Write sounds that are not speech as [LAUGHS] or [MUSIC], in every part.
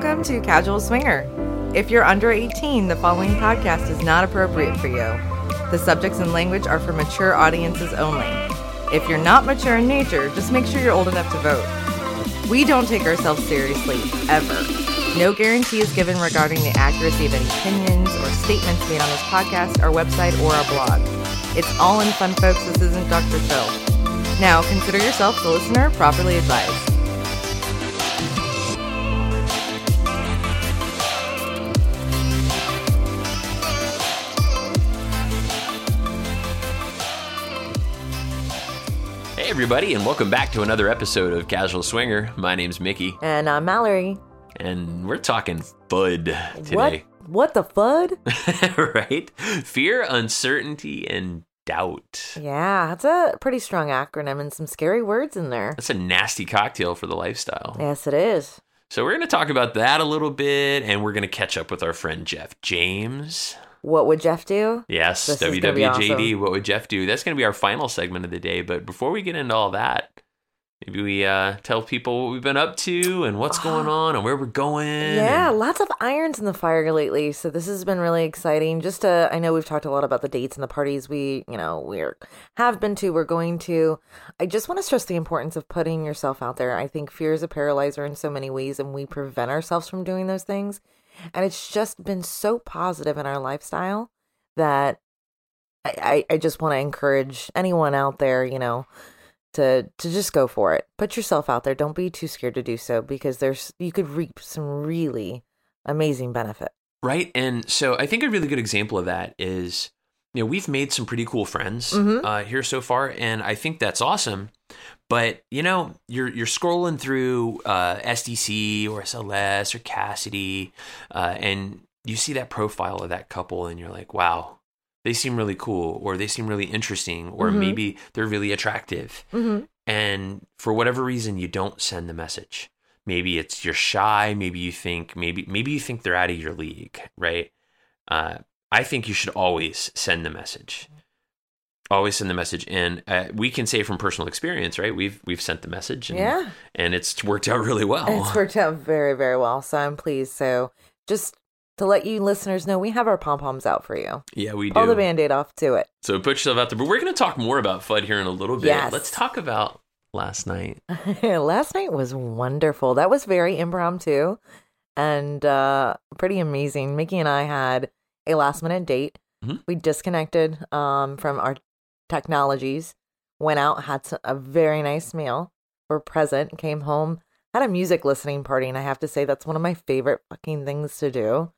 Welcome to Casual Swinger. If you're under 18, the following podcast is not appropriate for you. The subjects and language are for mature audiences only. If you're not mature in nature, just make sure you're old enough to vote. We don't take ourselves seriously, ever. No guarantee is given regarding the accuracy of any opinions or statements made on this podcast, our website, or our blog. It's all in fun, folks. This isn't Dr. Phil. Now, consider yourself the listener properly advised. Everybody, and welcome back to another episode of Casual Swinger. My name's Mickey, And I'm Mallory. and we're talking FUD What? today. What the fud? [LAUGHS] right? Fear, uncertainty, and doubt. Yeah, that's a pretty strong acronym and some scary words in there. That's a nasty cocktail for the lifestyle. Yes, it is. So, we're going to talk about that a little bit, and we're going to catch up with our friend Jeff James. What would Jeff do? Yes, This is gonna be WWJD. awesome. What would Jeff do? That's going to be our final segment of the day. But before we get into all that, maybe we uh, tell people what we've been up to and what's going on and where we're going. Yeah, and- lots of irons in the fire lately. So this has been really exciting. Just to, I know we've talked a lot about the dates and the parties we, you know, we're have been to, we're going to. I just want to stress the importance of putting yourself out there. I think fear is a paralyzer in so many ways, and we prevent ourselves from doing those things. And it's just been so positive in our lifestyle that I, I, I just want to encourage anyone out there, you know, to to just go for it. Put yourself out there. Don't be too scared to do so because there's you could reap some really amazing benefit. Right. And so I think a really good example of that is, you know, we've made some pretty cool friends Mhm. uh, here so far, and I think that's awesome. But you know, you're you're scrolling through uh, SDC or SLS or Kasidie, uh, and you see that profile of that couple, and you're like, wow, they seem really cool, or they seem really interesting, or Mhm. maybe they're really attractive. Mm-hmm. and for whatever reason you don't send the message maybe it's you're shy maybe you think maybe maybe you think they're out of your league right uh, i think you should always send the message always send the message and uh, we can say from personal experience right we've we've sent the message and, Yeah, and it's worked out really well it's worked out very very well. So I'm pleased. So just to let you listeners know, we have our pom poms out for you. yeah we do. Pull the do band aid off to it. so put yourself out there but we're going to talk more about fud here in a little bit Yes. let's talk about last night [LAUGHS] Last night was wonderful. That was very impromptu and uh, pretty amazing. Mickey and I had a last minute date. Mhm. We disconnected um, from our technologies, went out, had a very nice meal, were present, came home, had a music listening party. And I have to say, that's one of my favorite fucking things to do.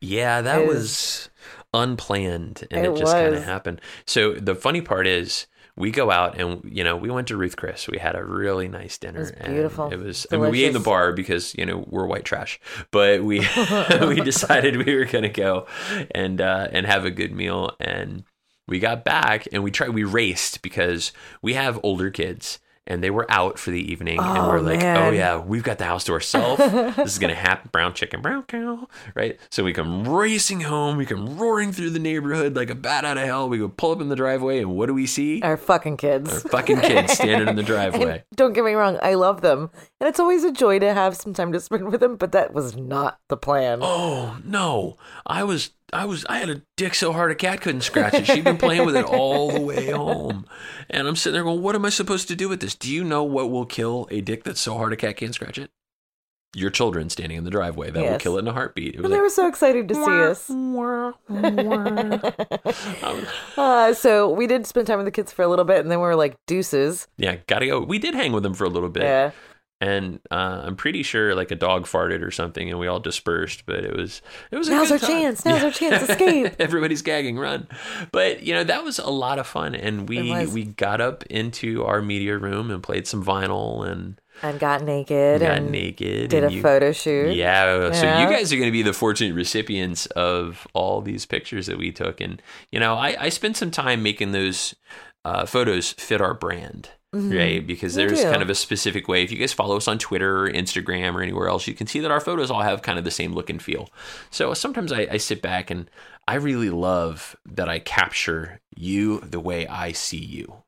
Yeah, that was unplanned and It it, just kind of happened. So the funny part is we go out and you know, we went to Ruth Chris. We had a really nice dinner. was and beautiful. It was I mean we ate in the bar because, you know, we're white trash. But we [LAUGHS] [LAUGHS] we decided we were gonna go and uh and have a good meal and we got back and we tried we raced because we have older kids and they were out for the evening and Oh, we're like, oh yeah, we've got the house to ourselves. [LAUGHS] this is gonna happen. Brown chicken, brown cow, right? So we come racing home. We come roaring through the neighborhood like a bat out of hell. We go pull up in the driveway, and what do we see? Our fucking kids. Our fucking kids standing in the [LAUGHS] And driveway. don't get me wrong, I love them. And it's always a joy to have some time to spend with them, but that was not the plan. Oh no! I was, I was, I had a dick so hard a cat couldn't scratch it. She'd been playing with it all the way home, and I'm sitting there going, "What am I supposed to do with this? Do you know what will kill a dick that's so hard a cat can't scratch it? Your children standing in the driveway. That will kill it in a heartbeat." It was And they like, were so excited to see us. [LAUGHS] uh, so we did spend time with the kids for a little bit, and then we were like deuces. yeah, gotta go. We did hang with them for a little bit. Yeah, and uh, I'm pretty sure like a dog farted or something, and we all dispersed. But it was it was a Now's good our time. chance, now's our chance, to escape. [LAUGHS] Everybody's gagging, run! But you know that was a lot of fun, and we we got up into our media room and played some vinyl and and got naked got and naked. did and a you- photo shoot. Yeah, so Yeah. you guys are going to be the fortunate recipients of all these pictures that we took, and you know I I spent some time making those uh, photos fit our brand. Mm-hmm. right? Because there's kind of a specific way. If you guys follow us on Twitter or Instagram or anywhere else, you can see that our photos all have kind of the same look and feel. So sometimes I, I sit back and I really love that I capture you the way I see you.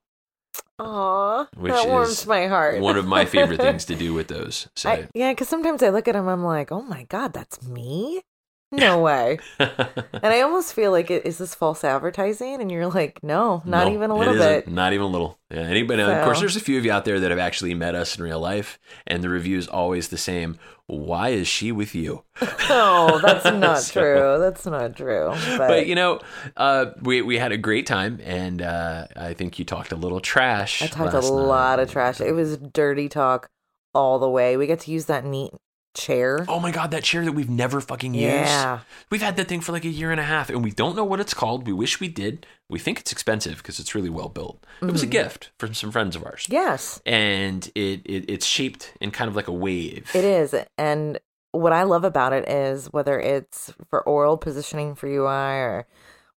Aw, Which that warms is my heart. One of my favorite things to [LAUGHS] do with those. So I, yeah, because sometimes I look at them, I'm like, oh my god, that's me. No [LAUGHS] way. And I almost feel like, it, is this false advertising? And you're like, no, not No, even a little bit. Not even a little. Yeah, anybody. Of course, there's a few of you out there that have actually met us in real life, and the review is always the same. Why is she with you? [LAUGHS] oh, that's [LAUGHS] not So- true. That's not true. But, But you know, uh, we we had a great time, and uh, I think you talked a little trash. I talked a lot night. of trash. It was dirty talk all the way. We get to use that neat chair. Oh my god, that chair that we've never fucking used. yeah. We've had that thing for like a year and a half, and we don't know what it's called. We wish we did. We think it's expensive because it's really well built. It was a Mhm. gift from some friends of ours, Yes, and it, it it's shaped in kind of like a wave. it is. And what I love about it is whether it's for oral positioning for UI or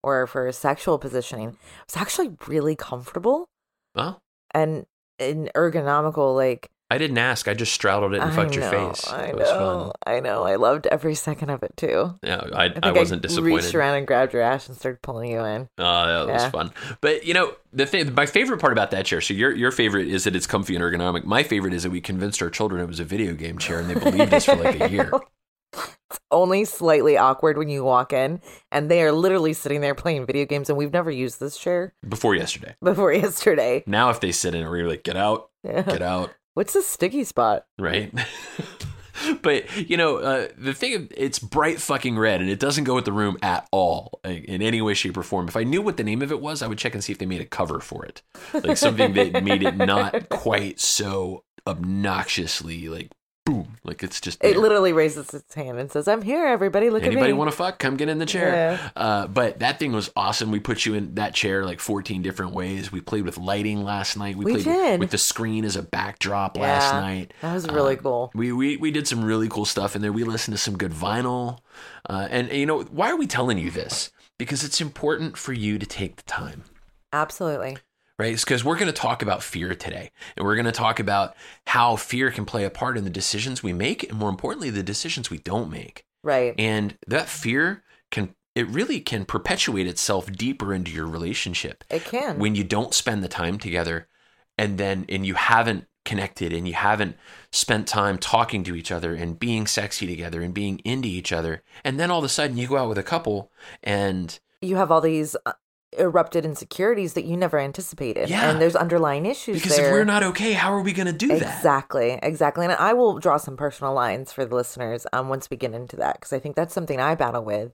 or for sexual positioning, it's actually really comfortable Well, and and ergonomical. Like I didn't ask. I just straddled it and I fucked your face. I It was know. I know. I loved every second of it too. Yeah, I, I, I, wasn't reached disappointed. around and grabbed your ass and started pulling you in. Oh, that was fun. But you know, the thing, my favorite part about that chair. So your your favorite is that it's comfy and ergonomic. My favorite is that we convinced our children it was a video game chair, and they [LAUGHS] believed us for like a year. It's only slightly awkward when you walk in and they are literally sitting there playing video games and we've never used this chair Before yesterday. before [LAUGHS] yesterday. Now, if they sit in it, we're like, get out, Yeah. get out, What's the sticky spot? right? [LAUGHS] but you know, uh, the thing, it's bright fucking red, and it doesn't go with the room at all in any way, shape, or form. If I knew what the name of it was, I would check and see if they made a cover for it, like something that made it not [LAUGHS] quite so obnoxiously like boom, like it's just It literally raises its hand and says, I'm here, everybody. Look Anybody at me. Anybody want to fuck? Come get in the chair. Yeah. Uh, but that thing was awesome. We put you in that chair like 14 different ways. We played with lighting last night. We, We played did. with the screen as a backdrop last night. that was really Uh, cool. We, we we did some really cool stuff in there. We listened to some good vinyl. Uh, and, and you know, why are we telling you this? Because it's important for you to take the time Absolutely. Right? It's because we're going to talk about fear today. And we're going to talk about how fear can play a part in the decisions we make, and more importantly, the decisions we don't make. Right. And that fear can, it really can perpetuate itself deeper into your relationship It can. when you don't spend the time together and then, and you haven't connected and you haven't spent time talking to each other and being sexy together and being into each other. And then all of a sudden you go out with a couple and you have all these uh, erupted insecurities that you never anticipated. Yeah. And there's underlying issues because there. if we're not okay, how are we going to do that? Exactly, exactly. And I will draw some personal lines for the listeners um, once we get into that because I think that's something I battle with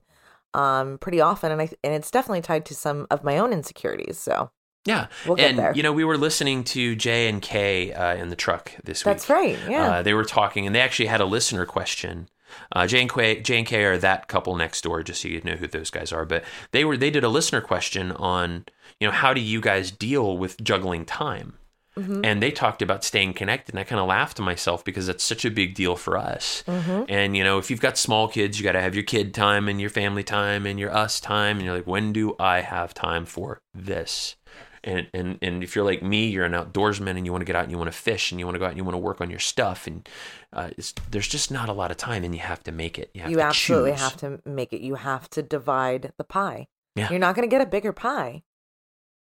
um, pretty often, and I and it's definitely tied to some of my own insecurities. So Yeah. We'll and there. you know, we were listening to Jay and Kay uh, in the truck this week. that's right. Yeah, Uh, they were talking, and they actually had a listener question. Uh, Jay and Kay, Jay Kay are that couple next door, just so you know who those guys are. But they were they did a listener question on you know how do you guys deal with juggling time, Mhm. and they talked about staying connected. And I kind of laughed to myself because that's such a big deal for us. Mhm. And you know, if you've got small kids, you got to have your kid time and your family time and your us time. And you're like, when do I have time for this? And and and if you're like me, you're an outdoorsman and you want to get out and you want to fish and you want to go out and you want to work on your stuff. And uh, it's, there's just not a lot of time, and you have to make it. You, have you absolutely choose. have to make it. You have to divide the pie. Yeah. You're not going to get a bigger pie.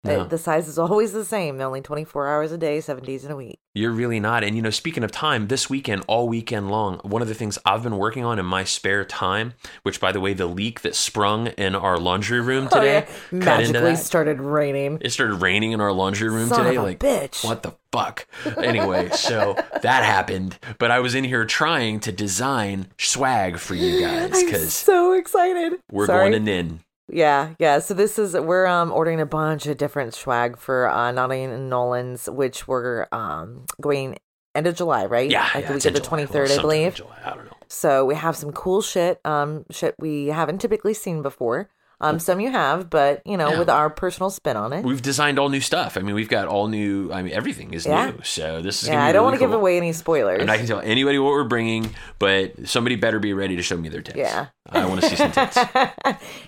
The- No. The size is [LAUGHS] always the same. Only 24 hours a day, seven days in a week. You're really not. And you know, speaking of time, this weekend, all weekend long, one of the things I've been working on in my spare time, which by the way, the leak that sprung in our laundry room oh, today, cut into magically started raining. It started raining in our laundry room Son today. like, bitch. what the fuck? Anyway, so [LAUGHS] that happened. But I was in here trying to design swag for you [LAUGHS] guys because so excited. we're Sorry. going to Nin. Yeah, yeah. So this is we're um ordering a bunch of different swag for uh Naughty in N'awlins, which we're um going end of July, right? Yeah, like yeah, the week of the twenty third, I believe. July. I don't know. So we have some cool shit, um, shit we haven't typically seen before. Um, some you have, but you know, Yeah. with our personal spin on it. We've designed all new stuff. I mean, we've got all new. I mean, everything is Yeah. new. So this is. yeah, gonna be I don't really want to give away any spoilers. And I can tell anybody what we're bringing, but somebody better be ready to show me their tits. Yeah. I want to see some tits. [LAUGHS]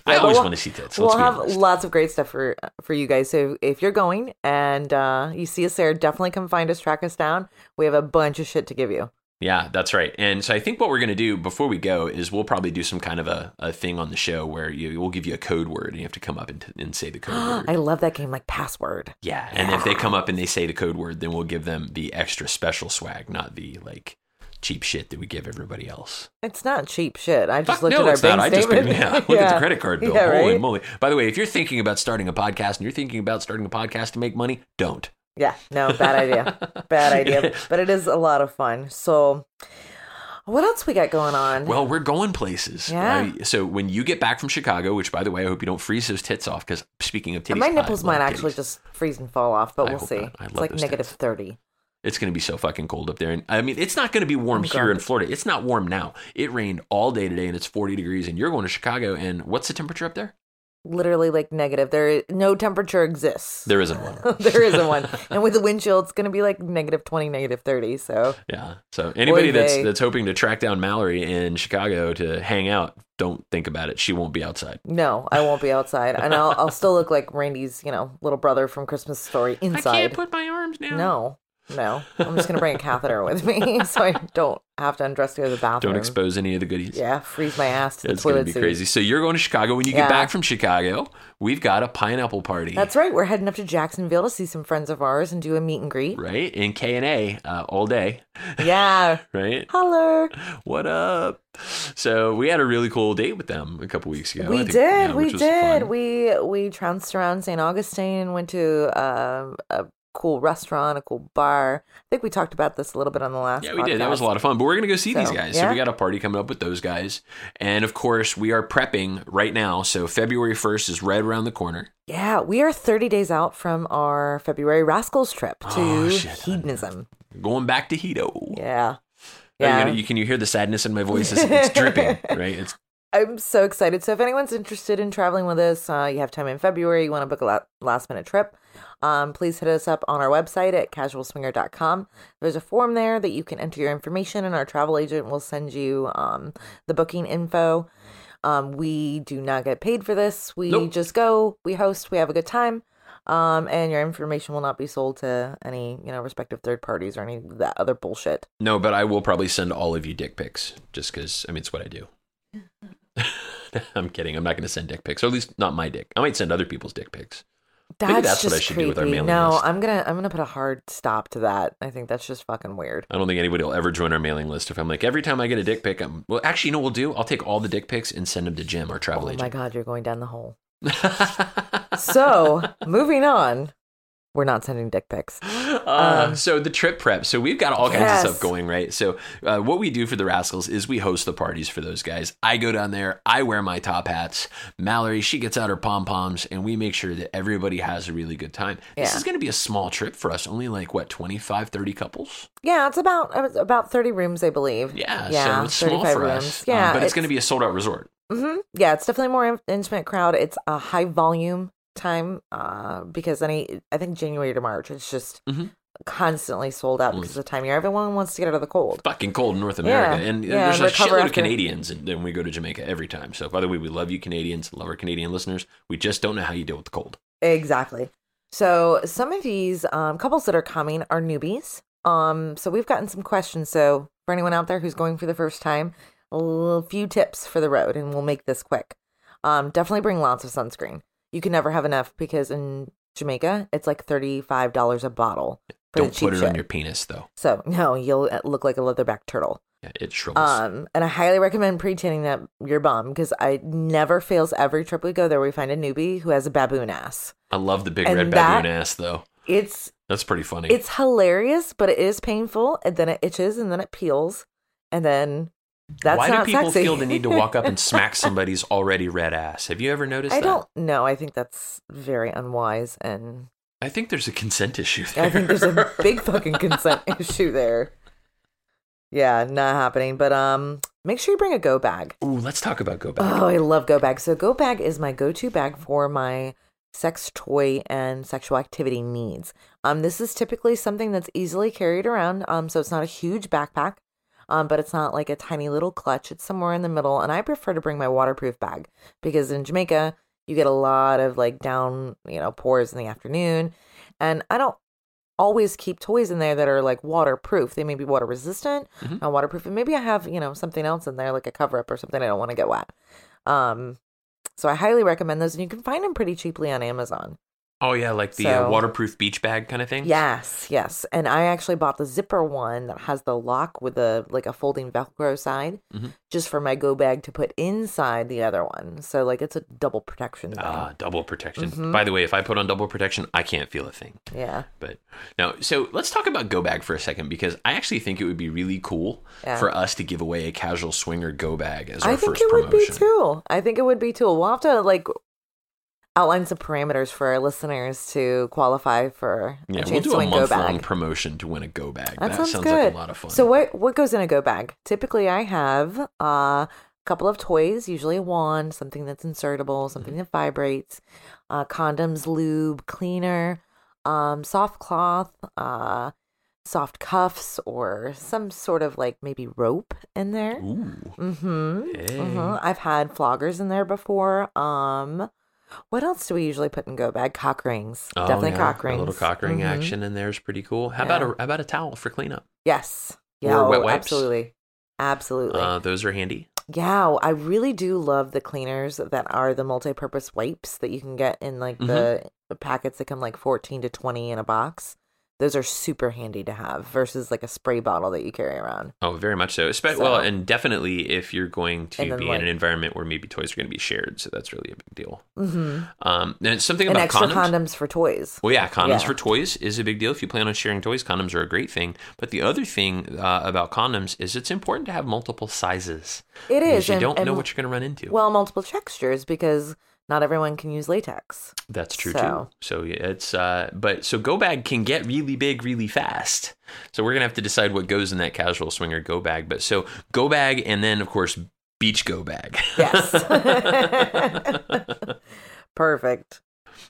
I always we'll- want to see tits. Let's we'll have honest. lots of great stuff for for you guys. So if you're going and uh, you see us there, definitely come find us, track us down. We have a bunch of shit to give you. Yeah, that's right. And so I think what we're going to do before we go is we'll probably do some kind of a, a thing on the show where you we'll give you a code word and you have to come up and, and say the code [GASPS] word. I love that game, like password. Yeah, and if they come up and they say the code word, then we'll give them the extra special swag, not the like cheap shit that we give everybody else. It's not cheap shit. I just Fuck, looked no, at our it's not. bank I just statement. yeah, [LAUGHS] look at the credit card bill. Yeah, Holy right? moly! By the way, if you're thinking about starting a podcast and you're thinking about starting a podcast to make money, don't. Yeah, no, bad idea. bad idea. [LAUGHS] But it is a lot of fun. So, what else we got going on? Well, we're going places. Yeah. Uh, so when you get back from Chicago, which by the way, I hope you don't freeze those tits off because speaking of titties, my nipples might actually titties. just freeze and fall off, but I we'll see. It's like negative tits. 30. It's going to be so fucking cold up there. And I mean, it's not going to be warm I'm here in. Florida. It's not warm now. It rained all day today and it's 40 degrees and you're going to Chicago and what's the temperature up there? Literally like negative. There no temperature exists. There isn't one. [LAUGHS] there isn't one. [LAUGHS] And with the wind chill, it's going to be like negative 20, negative 30. So, Yeah. So anybody Oy that's vey. that's hoping to track down Mallory in Chicago to hang out, don't think about it. She won't be outside. no, I won't be outside. And I'll, I'll still look like Randy's, you know, little brother from Christmas Story inside. I can't put my arms down. No, no. I'm just going to bring a catheter with me [LAUGHS] so I don't have to undress to go to the bathroom. Don't expose any of the goodies. Yeah, freeze my ass to the It's going to be seat. crazy. So you're going to Chicago. When you get back from Chicago, we've got a pineapple party. That's right. We're heading up to Jacksonville to see some friends of ours and do a meet and greet. right in K and A uh, all day. [LAUGHS] Yeah. Right. Holler. What up? So we had a really cool date with them a couple weeks ago. I we think, did. yeah, we which was did. fun. We we trounced around St. Augustine, and went to um, a cool restaurant, a cool bar. I think we talked about this a little bit on the last Yeah, we did. That was a lot of fun. But we're gonna go see these So, guys. So we got a party coming up with those guys, and of course we are prepping right now. So February first is right around the corner. Yeah, we are 30 days out from our February Rascals trip oh, to Oh, hedonism. Going back to Hedo. Yeah. Yeah. Yeah. You, know, you can you hear the sadness in my voice? It's, it's dripping, [LAUGHS] right? It's I'm so excited. So if anyone's interested in traveling with us, uh, you have time in February, you want to book a la- last minute trip, um, please hit us up on our website at casualswinger.com. There's a form there that you can enter your information, and our travel agent will send you um, the booking info. Um, we do not get paid for this. We Nope. just go, we host, we have a good time. Um, and your information will not be sold to any, you know, respective third parties or any of that other bullshit. no, but I will probably send all of you dick pics just because I mean it's what I do. [LAUGHS] I'm kidding. I'm not going to send dick pics, or at least not my dick. I might send other people's dick pics. That's, that's what I should creepy. do with our mailing no, list. I'm gonna I'm gonna put a hard stop to that. I think that's just fucking weird. I don't think anybody will ever join our mailing list if I'm like every time I get a dick pic. I'm well. Actually, you know what we'll do? I'll take all the dick pics and send them to Jim, our travel agent. Oh my god, you're going down the hole. [LAUGHS] So moving on, we're not sending dick pics. [GASPS] Uh, so the trip prep. So we've got all kinds Um, Yes. of stuff going, right? So uh, what we do for the Rascals is we host the parties for those guys. I go down there, I wear my top hats. Mallory, she gets out her pom poms, and we make sure that everybody has a really good time. This is going to be a small trip for us, only like what 25, 30 couples. Yeah, it's about it's about 30 rooms, I believe. Yeah, yeah, so it's small 35 for rooms. us. Um, Yeah, but it's, going to be a sold out resort. hmm Yeah, it's definitely more intimate crowd. It's a high volume time uh, because any I think January to March it's just Mhm. constantly sold out Well, because of the time of year. Everyone wants to get out of the cold. Fucking cold in North America, Yeah, and yeah, there's a recover shitload of Canadians, and then we go to Jamaica every time. So, by the way, we love you Canadians, love our Canadian listeners. We just don't know how you deal with the cold. Exactly. So some of these um, couples that are coming are newbies. Um, so we've gotten some questions. So for anyone out there who's going for the first time, a few tips for the road, and we'll make this quick. Um, definitely bring lots of sunscreen. You can never have enough because in Jamaica it's like thirty five dollars a bottle Don't put it shit. on your penis, though. So no, you'll uh, look like a leatherback turtle. Yeah, it shrivels. Um, and I highly recommend pre-tanning that your bum because I never fails every trip we go there. We find a newbie who has a baboon ass. I love the big and red that- baboon ass, though. It's That's pretty funny. It's hilarious, but it is painful, and then it itches, and then it peels, and then that's Why do people sexy. feel the need to walk up and [LAUGHS] smack somebody's already red ass? Have you ever noticed I that? don't know. I think that's very unwise, and I think there's a consent issue there. I think there's a big fucking consent [LAUGHS] issue there. Yeah, not happening. But um, make sure you bring a go bag. Ooh, let's talk about go bag. Oh, I love go bag. So go bag is my go-to bag for my sex toy and sexual activity needs. Um, this is typically something that's easily carried around. Um, so it's not a huge backpack. Um, but it's not like a tiny little clutch. It's somewhere in the middle. And I prefer to bring my waterproof bag because in Jamaica, you get a lot of like down, you know, pours in the afternoon. And I don't always keep toys in there that are like waterproof. They may be water resistant, Mhm. not waterproof, and maybe I have you know something else in there like a cover up or something. I don't want to get wet. Um, so I highly recommend those, and you can find them pretty cheaply on Amazon. Oh yeah, like the uh, waterproof beach bag kind of thing. Yes, yes. And I actually bought the zipper one that has the lock with a like a folding Velcro side, Mhm. just for my go bag to put inside the other one. So like it's a double protection thing. Ah, double protection. Mhm. By the way, if I put on double protection, I can't feel a thing. yeah, But no, so let's talk about Go Bag for a second because I actually think it would be really cool Yeah. for us to give away a casual swinger Go Bag as our I think first it would be too. I think it would be too. We'll have to like outline some parameters for our listeners to qualify for Yeah, a we'll do to a month long promotion to win a Go Bag. That, That, sounds, sounds good. like a lot of fun. So what what goes in a go bag? Typically, I have uh, a couple of toys, usually a wand, something that's insertable, something Mm-hmm. that vibrates, uh, condoms, lube, cleaner, um, soft cloth, uh, soft cuffs, or some sort of like maybe rope in there. Ooh. Mm-hmm. Hey. hmm I've had floggers in there before. Um, what else do we usually put in go bag? Cock rings. Oh, Definitely yeah, cock rings. A little cock ring Mhm. action in there is pretty cool. How Yeah. about a how about a towel for cleanup? Yes. Or Yeah. wet oh, wipes? Absolutely. Absolutely. Uh, those are handy. yeah, I really do love the cleaners that are the multi-purpose wipes that you can get in like the packets that come like 14 to 20 in a box. Those are super handy to have versus like a spray bottle that you carry around. Oh, very much so. Espe- well, and definitely if you're going to be like- in an environment where maybe toys are going to be shared, so that's really a big deal. Mm-hmm. Um, and something And about extra condoms. condoms for toys. Well, yeah, condoms Yeah. for toys is a big deal. If you plan on sharing toys, condoms are a great thing. But the other thing uh, about condoms is it's important to have multiple sizes. It is. You and, don't and, know what you're going to run into. Well, multiple textures because not everyone can use latex. That's true so- too. So yeah, it's uh, but so go bag can get really big really fast. So we're gonna have to decide what goes in that casual swinger go bag. But so go bag and then of course beach go bag. Yes. [LAUGHS] [LAUGHS] Perfect.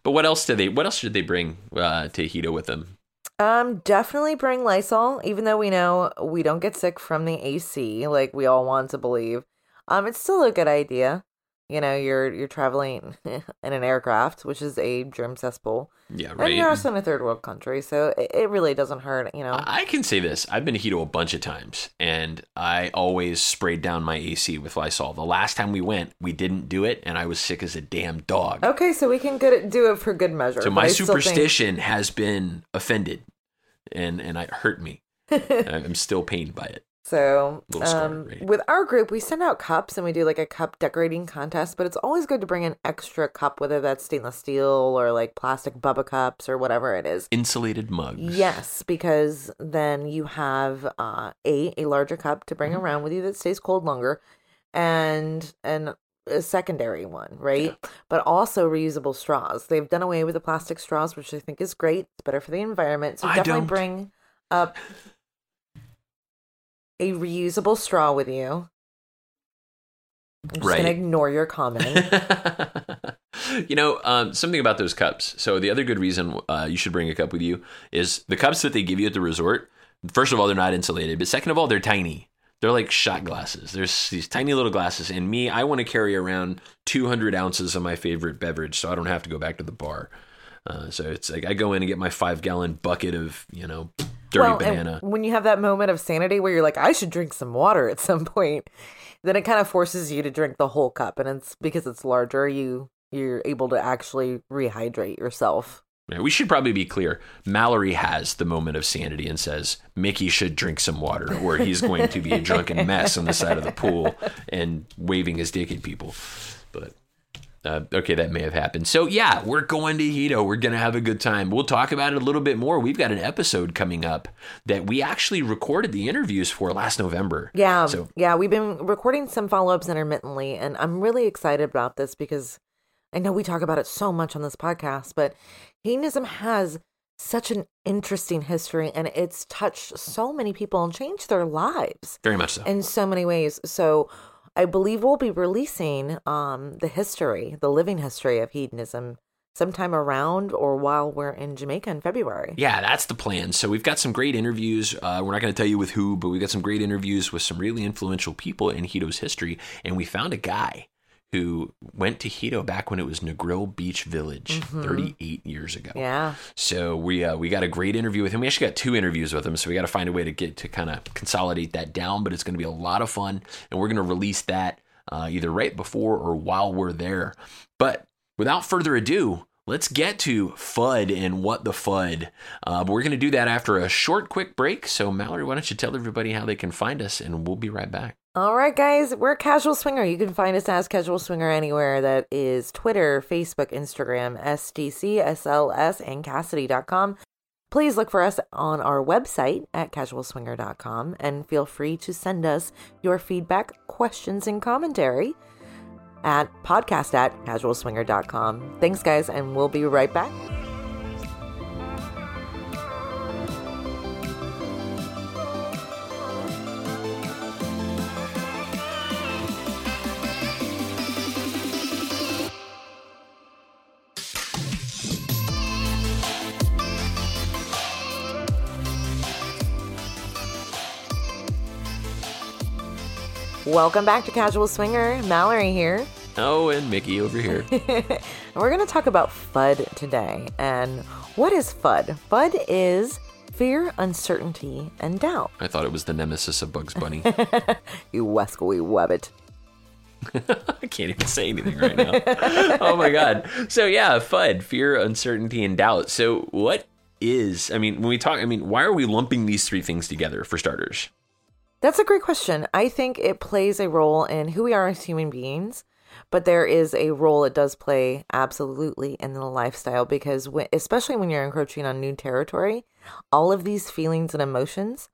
but what else do they? What else should they bring uh, to Hedo with them? Um, definitely bring Lysol, even though we know we don't get sick from the AC, like we all want to believe. Um, it's still a good idea. You know, you're you're traveling [LAUGHS] in an aircraft, which is a germ cesspool, Yeah, and right. you're also in a third world country, so it, it really doesn't hurt. You know, I can say this. I've been to Hedo a bunch of times, and I always sprayed down my AC with Lysol. The last time we went, we didn't do it, and I was sick as a damn dog. okay, so we can good do it for good measure. so my still think- superstition has been offended, and and it hurt me. [LAUGHS] I'm still pained by it. So, um, right? with our group, we send out cups and we do like a cup decorating contest, but it's always good to bring an extra cup, whether that's stainless steel or like plastic Bubba cups or whatever it is. Insulated mugs. Yes, because then you have uh, a a larger cup to bring Mhm. around with you that stays cold longer, and and a secondary one, right? But also reusable straws. They've done away with the plastic straws, which I think is great. It's better for the environment. So I definitely don't. bring up a reusable straw with you. I'm just Right. gonna ignore your comment. [LAUGHS] you know, um, something about those cups. So the other good reason uh, you should bring a cup with you is the cups that they give you at the resort. First of all, they're not insulated, but second of all, they're tiny. They're like shot glasses. There's these tiny little glasses, and me, I want to carry around 200 ounces of my favorite beverage, so I don't have to go back to the bar. Uh, so it's like I go in and get my five gallon bucket of you know dirty well, banana. when you have that moment of sanity where you're like, I should drink some water at some point, then it kind of forces you to drink the whole cup, and it's because it's larger, you you're able to actually rehydrate yourself. Yeah, we should probably be clear. Mallory has the moment of sanity and says Mickey should drink some water, or he's going to be a drunken mess on the side of the pool and waving his dick at people. But uh, okay, that may have happened. So yeah, we're going to Hedo. We're gonna have a good time. We'll talk about it a little bit more. We've got an episode coming up that we actually recorded the interviews for last November. Yeah, So yeah, we've been recording some follow ups intermittently, and I'm really excited about this because I know we talk about it so much on this podcast, but hedonism has such an interesting history, and it's touched so many people and changed their lives. very much so. in so many ways. So I believe we'll be releasing um the history, the living history of hedonism sometime around or while we're in Jamaica in February. Yeah, that's the plan. So we've got some great interviews. Uh, we're not going to tell you with who, but we've got some great interviews with some really influential people in Hedo's history. And we found a guy who went to Hedo back when it was Negril Beach Village 38 years ago. Mm-hmm. Yeah. So we uh, we got a great interview with him. We actually got two interviews with him, so we got to find a way to get to kind of consolidate that down. But it's going to be a lot of fun, and we're going to release that uh, either right before or while we're there. But without further ado, let's get to FUD and what the FUD. Uh, but we're going to do that after a short, quick break. So Mallory, why don't you tell everybody how they can find us, and we'll be right back. All right, guys, we're Casual Swinger. You can find us as Casual Swinger anywhere that is Twitter, Facebook, Instagram, SDC, SLS, and Kasidie.com. Please look for us on our website at casualswinger.com and feel free to send us your feedback, questions, and commentary at podcast at casualswinger.com. Thanks, guys, and we'll be right back. Welcome back to Casual Swinger. Mallory here. Oh, and Mickey over here. [LAUGHS] We're going to talk about FUD today. And what is FUD? FUD is fear, uncertainty, and doubt. I thought it was the nemesis of Bugs Bunny. [LAUGHS] You wascally webbit. [LAUGHS] I can't even say anything right now. oh my god. So yeah, FUD, fear, uncertainty, and doubt. So what is? I mean, when we talk, I mean, why are we lumping these three things together for starters? That's a great question. I think it plays a role in who we are as human beings, but there is a role it does play absolutely in the lifestyle because, when, especially when you're encroaching on new territory, all of these feelings and emotions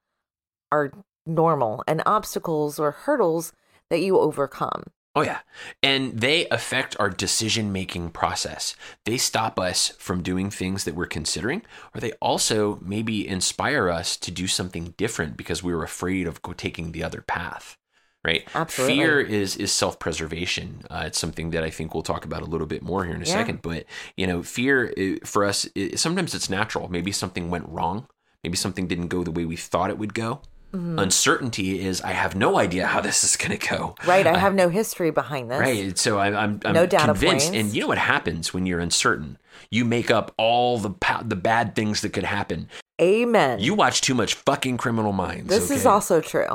are normal and obstacles or hurdles that you overcome. Oh yeah, and they affect our decision making process. They stop us from doing things that we're considering, or they also maybe inspire us to do something different because we were afraid of taking the other path. Right. Absolutely. Fear is is self preservation. Uh, it's something that I think we'll talk about a little bit more here in a Yeah. second. But you know, fear i- for us i sometimes it's natural. Maybe something went wrong. Maybe something didn't go the way we thought it would go. Mm-hmm. Uncertainty is I have no idea how this is going to go. Right. I have no history behind this. Right. So I, I'm, I'm No data convinced. points. And you know what happens when you're uncertain? You make up all the pa- the bad things that could happen. Amen. You watch too much fucking Criminal Minds. This is also true.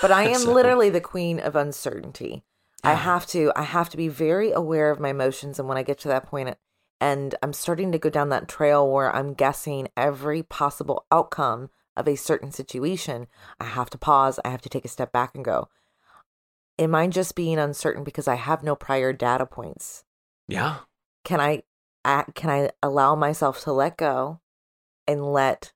But I [LAUGHS] am So- literally the queen of uncertainty. I have to I have to be very aware of my emotions and when I get to that point and I'm starting to go down that trail where I'm guessing every possible outcome of a certain situation, I have to pause, I have to take a step back and go, am I just being uncertain because I have no prior data points? Yeah. can I can I allow myself to let go and let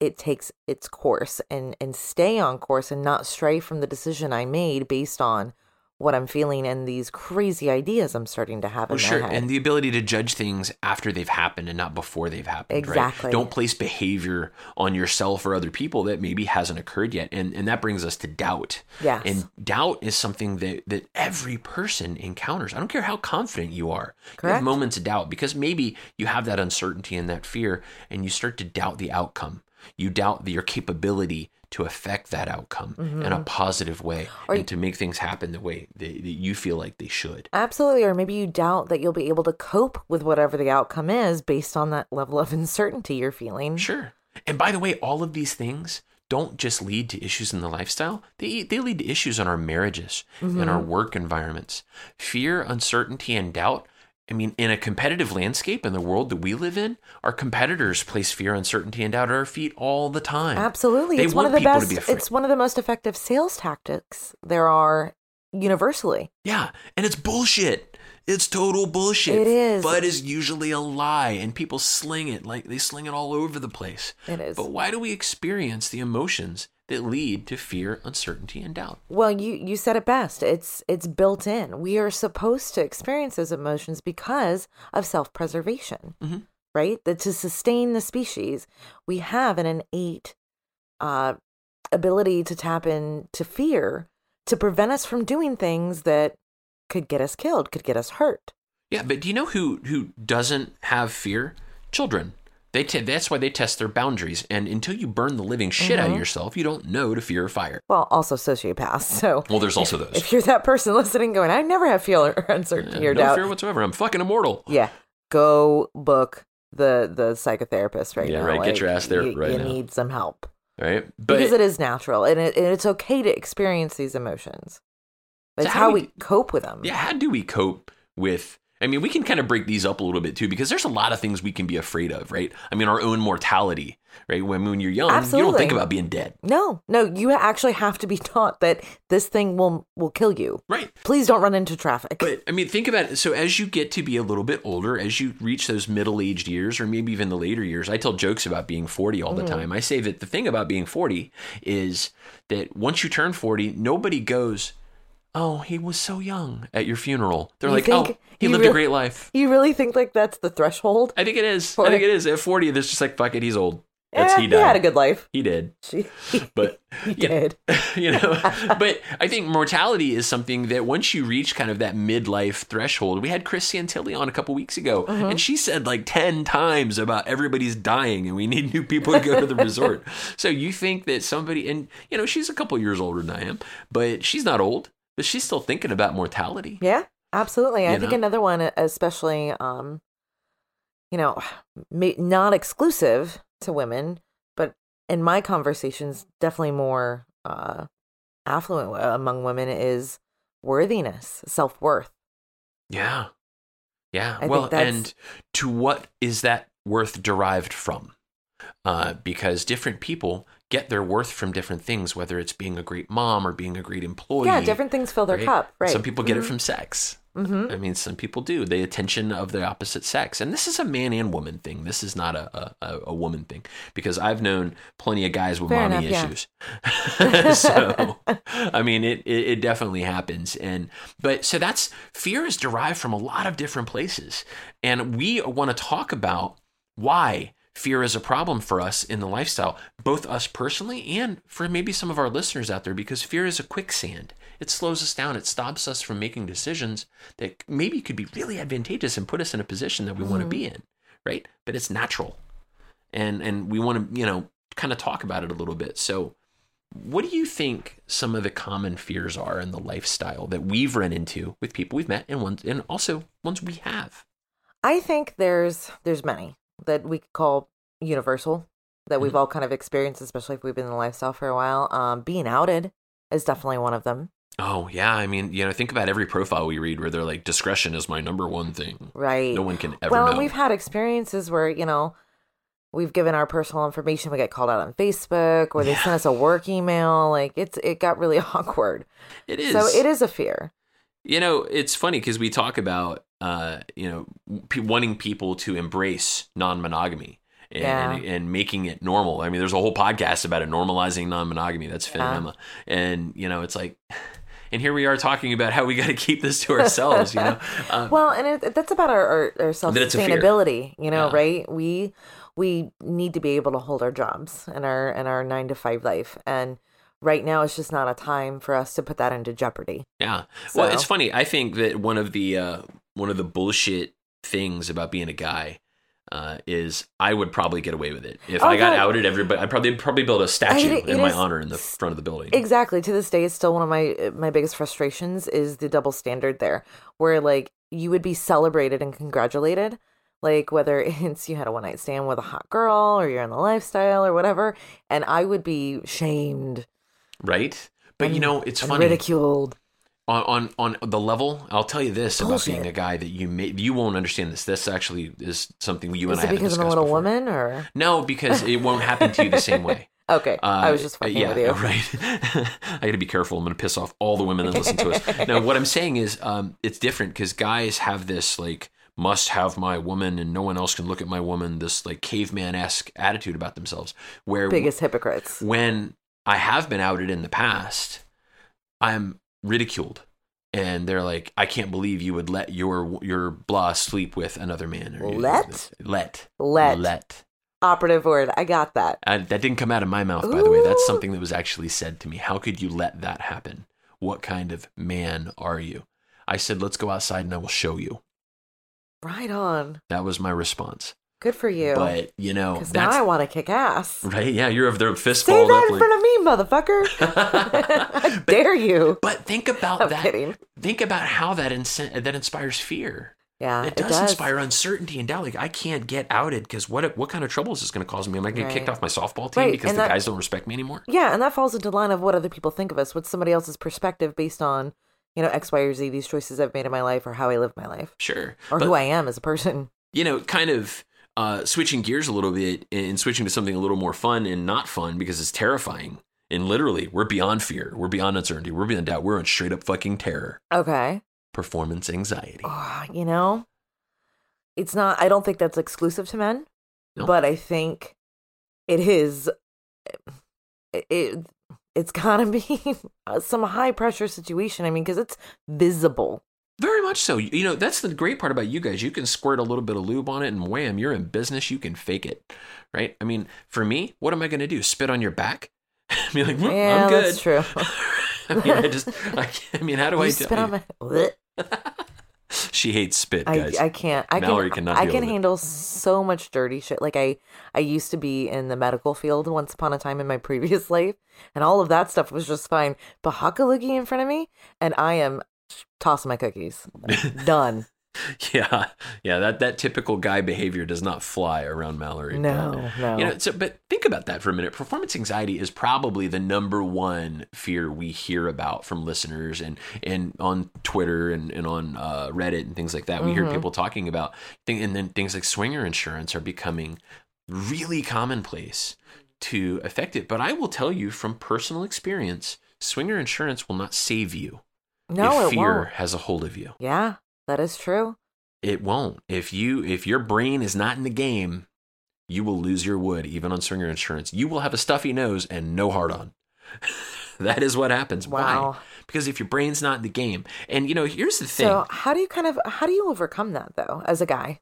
it takes its course and and stay on course and not stray from the decision I made based on what I'm feeling and these crazy ideas I'm starting to have Well, in sure. head. And the ability to judge things after they've happened and not before they've happened. Exactly. Right? Don't place behavior on yourself or other people that maybe hasn't occurred yet. And and that brings us to doubt. Yes. And doubt is something that that every person encounters. I don't care how confident you are. Correct. You have moments of doubt because maybe you have that uncertainty and that fear and you start to doubt the outcome. You doubt your capability to affect that outcome in a positive way Mm-hmm. Or- and to make things happen the way that, that you feel like they should. Absolutely. Or maybe you doubt that you'll be able to cope with whatever the outcome is based on that level of [LAUGHS] uncertainty you're feeling. Sure. And by the way, all of these things don't just lead to issues in the lifestyle. They they lead to issues in our marriages, in our work environments. Fear, uncertainty, and doubt. I mean, in a competitive landscape in the world that we live in, our competitors place fear, uncertainty, and doubt at our feet all the time. Absolutely. They it's one want of the people to best be afraid. it's one of the most effective sales tactics there are universally. Yeah, and it's bullshit. It's total bullshit. It is. But is usually a lie, and people sling it like they sling it all over the place. It is. But why do we experience the emotions that lead to fear, uncertainty, and doubt? Well, you you said it best. It's it's built in. We are supposed to experience those emotions because of self-preservation, Mhm. right? That to sustain the species, we have an innate uh, ability to tap into fear to prevent us from doing things that could get us killed, could get us hurt. Yeah, but do you know who who doesn't have fear? Children. They te- that's why they test their boundaries. And until you burn the living shit out of Mhm. yourself, you don't know to fear fire. Well, also sociopaths. So Well, there's also those. if you're that person [LAUGHS] listening, going, I never have fear or uncertainty Yeah, or no doubt. fear whatsoever. I'm fucking immortal. Yeah, go book the the psychotherapist right now. Yeah, now. right. Get your ass there you, right You now. need some help Right. But because it is natural and, it, and it's okay to experience these emotions. It's how how we we- cope with them. yeah, how do we cope with? I mean, we can kind of break these up a little bit too, because there's a lot of things we can be afraid of, right? I mean, our own mortality, right? When, when you're young, you don't think about being dead, No, no, you actually have to be [LAUGHS] taught that this thing will will kill you. right? Please don't run into traffic. But I mean, think about it. So as you get to be a little bit older, as you reach those middle-aged years, or maybe even the later years, I tell jokes about being 40 all the Mm-hmm. time. I say that the thing about being 40 is that once you turn 40, nobody goes, "Oh, he was so young" at your funeral. They're You like, "Oh, he lived really- a great life." you really think like that's the threshold? I think it is. For- I think it is. At 40, there's just like, fuck it, he's old. That's Eh, he he had a good life. He did. She, [LAUGHS] But [LAUGHS] he [LAUGHS] you know, did. you know, but I think mortality is something that once you reach kind of that midlife threshold, we had Chris Santilli on a couple weeks ago, Mm-hmm. and she said like 10 times about everybody's dying and we need new people to go to the resort. So you think that somebody, and you know, she's a couple years older than I am, but she's not old, but she's still thinking about mortality. Yeah, absolutely. I You think another one, especially, um, you know, [SIGHS] not exclusive to women, but in my conversations, definitely more uh, affluent among women is worthiness, self worth. Yeah. Yeah. I well, and to what is that worth derived from? Uh, because different people get their worth from different things, whether it's being a great mom or being a great employee. yeah, different things fill their right? cup. Right. Some people get it from sex. hmm I mean, some people do. The attention of the opposite sex. And this is a man and woman thing. This is not a, a, a woman thing. Because I've known plenty of guys with Fair mommy enough, issues. [LAUGHS] so, I mean, it, it, it definitely happens. And, but so that's fear is derived from a lot of different places. And we want to talk about why fear is a problem for us in the lifestyle, both us personally and for maybe some of our listeners out there, because fear is a quicksand. It slows us down. It stops us from making decisions that maybe could be really advantageous and put us in a position that we want to be mm-hmm. in, right? But it's natural. And and we want to, you know, kind of talk about it a little bit. So what do you think some of the common fears are in the lifestyle that we've run into with people we've met and ones and also ones we have? I think there's there's many that we could call universal that we've all kind of experienced, especially if we've been in the lifestyle for a while. Um, being outed is definitely one of them. Oh yeah, I mean, you know, think about every profile we read where they're like, discretion is my number one thing. Right. No one can ever well, know. we've had experiences where, you know, we've given our personal information, we get called out on Facebook, or they Yeah. send us a work email. Like it's it got really [LAUGHS] awkward. it is. So it is a fear. You know, it's funny because we talk about, uh, you know, p- wanting people to embrace non-monogamy and, Yeah. and, and making it normal. I mean, there's a whole podcast about it, normalizing non-monogamy. That's Finn Yeah. and Emma, and you know, it's like, and here we are talking about how we got to keep this to ourselves. You know, uh, [LAUGHS] Well, and it, that's about our, our, our self That it's a fear. sustainability, you know, Yeah. right? We we need to be able to hold our jobs and our and our nine to five life. And right now it's just not a time for us to put that into jeopardy. Yeah. Well, it's funny. I think that one of the uh, one of the bullshit things about being a guy uh, is I would probably get away with it if Oh, I got yeah. outed. Everybody, I'd probably probably build a statue it- it in my is- honor in the front of the building. Exactly. To this day, it's still one of my my biggest frustrations is the double standard there, where like you would be celebrated and congratulated, like whether [LAUGHS] it's you had a one night stand with a hot girl or you're in the lifestyle or whatever, and I would be shamed, right? But you know, it's and funny ridiculed. on, on on the level. I'll tell you this about being a guy that you may you won't understand this. This actually is something you and Is I it haven't because I'm a little before. woman or No, because it won't happen to you the same way. [LAUGHS] okay? I was Uh, just fucking yeah, with you. [LAUGHS] Right. [LAUGHS] I got to be careful. I'm going to piss off all the women that listen to us. Now, what I'm saying is, um, it's different because guys have this like must have my woman and no one else can look at my woman. This like caveman esque attitude about themselves. Where Biggest hypocrites. when I have been outed in the past, I'm ridiculed. And they're like, I can't believe you would let your your blah sleep with another man. Or Let? let Let. let. Operative word. I got that. I, that didn't come out of my mouth, by the way. That's something that was actually said to me. How could you let that happen? What kind of man are you? I said, let's go outside and I will show you. Right on. That was my response. Good for you. But you know, Because now I want to kick ass. right. Yeah, you're of their fist Say balled that up. in front of me, motherfucker. [LAUGHS] [LAUGHS] I dare you. but think about I'm that. kidding. Think about how that that inspires fear. Yeah, it does, inspire uncertainty and doubt. Like I can't get outed because what what kind of trouble is this going to cause me? Am I going to get kicked off my softball team Right, because and the that- guys don't respect me anymore? Yeah, and that falls into line of what other people think of us. What's somebody else's perspective based on, you know, X, Y, or Z, these choices I've made in my life or how I live my life Sure, or but, who I am as a person. you know, kind of uh, switching gears a little bit and switching to something a little more fun and not fun because it's terrifying. And literally, we're beyond fear. We're beyond uncertainty. We're beyond doubt. We're on straight up fucking terror. Okay. Performance anxiety. Oh, you know, it's not, I don't think that's exclusive to men, No. but I think it is, it, it it's gotta be [LAUGHS] some high pressure situation. I mean, because it's visible. Very much so. You know, that's the great part about you guys. You can squirt a little bit of lube on it and wham, you're in business. You can fake it. Right? I mean, for me, what am I going to do? Spit on your back? [LAUGHS] Be like, "Mm, Yeah, I'm good. that's true. [LAUGHS] I mean, I just, I, [LAUGHS] I mean, how do I You do spit on my. She hates spit, guys. I can't. I Mallory can. cannot I can with it. handle so much dirty shit. Like I, I used to be in the medical field once upon a time in my previous life, and all of that stuff was just fine. But Haka in front of me, and I am tossing my cookies. [LAUGHS] Done. yeah, yeah. That that typical guy behavior does not fly around Mallory. No, no. You know, so but think about that for a minute. Performance anxiety is probably the number one fear we hear about from listeners and and on Twitter and, and on uh, Reddit and things like that. We hear Mhm. people talking about thing, and then things like swinger insurance are becoming really commonplace to affect it. But I will tell you from personal experience, swinger insurance will not save you no, if fear won't. has a hold of you. Yeah, that is true. It won't. If you if your brain is not in the game, you will lose your wood even on swinger insurance. You will have a stuffy nose and no heart on. [LAUGHS] that is what happens. Wow. Why? Because if your brain's not in the game. And you know, here's the thing. So how do you kind of how do you overcome that though as a guy?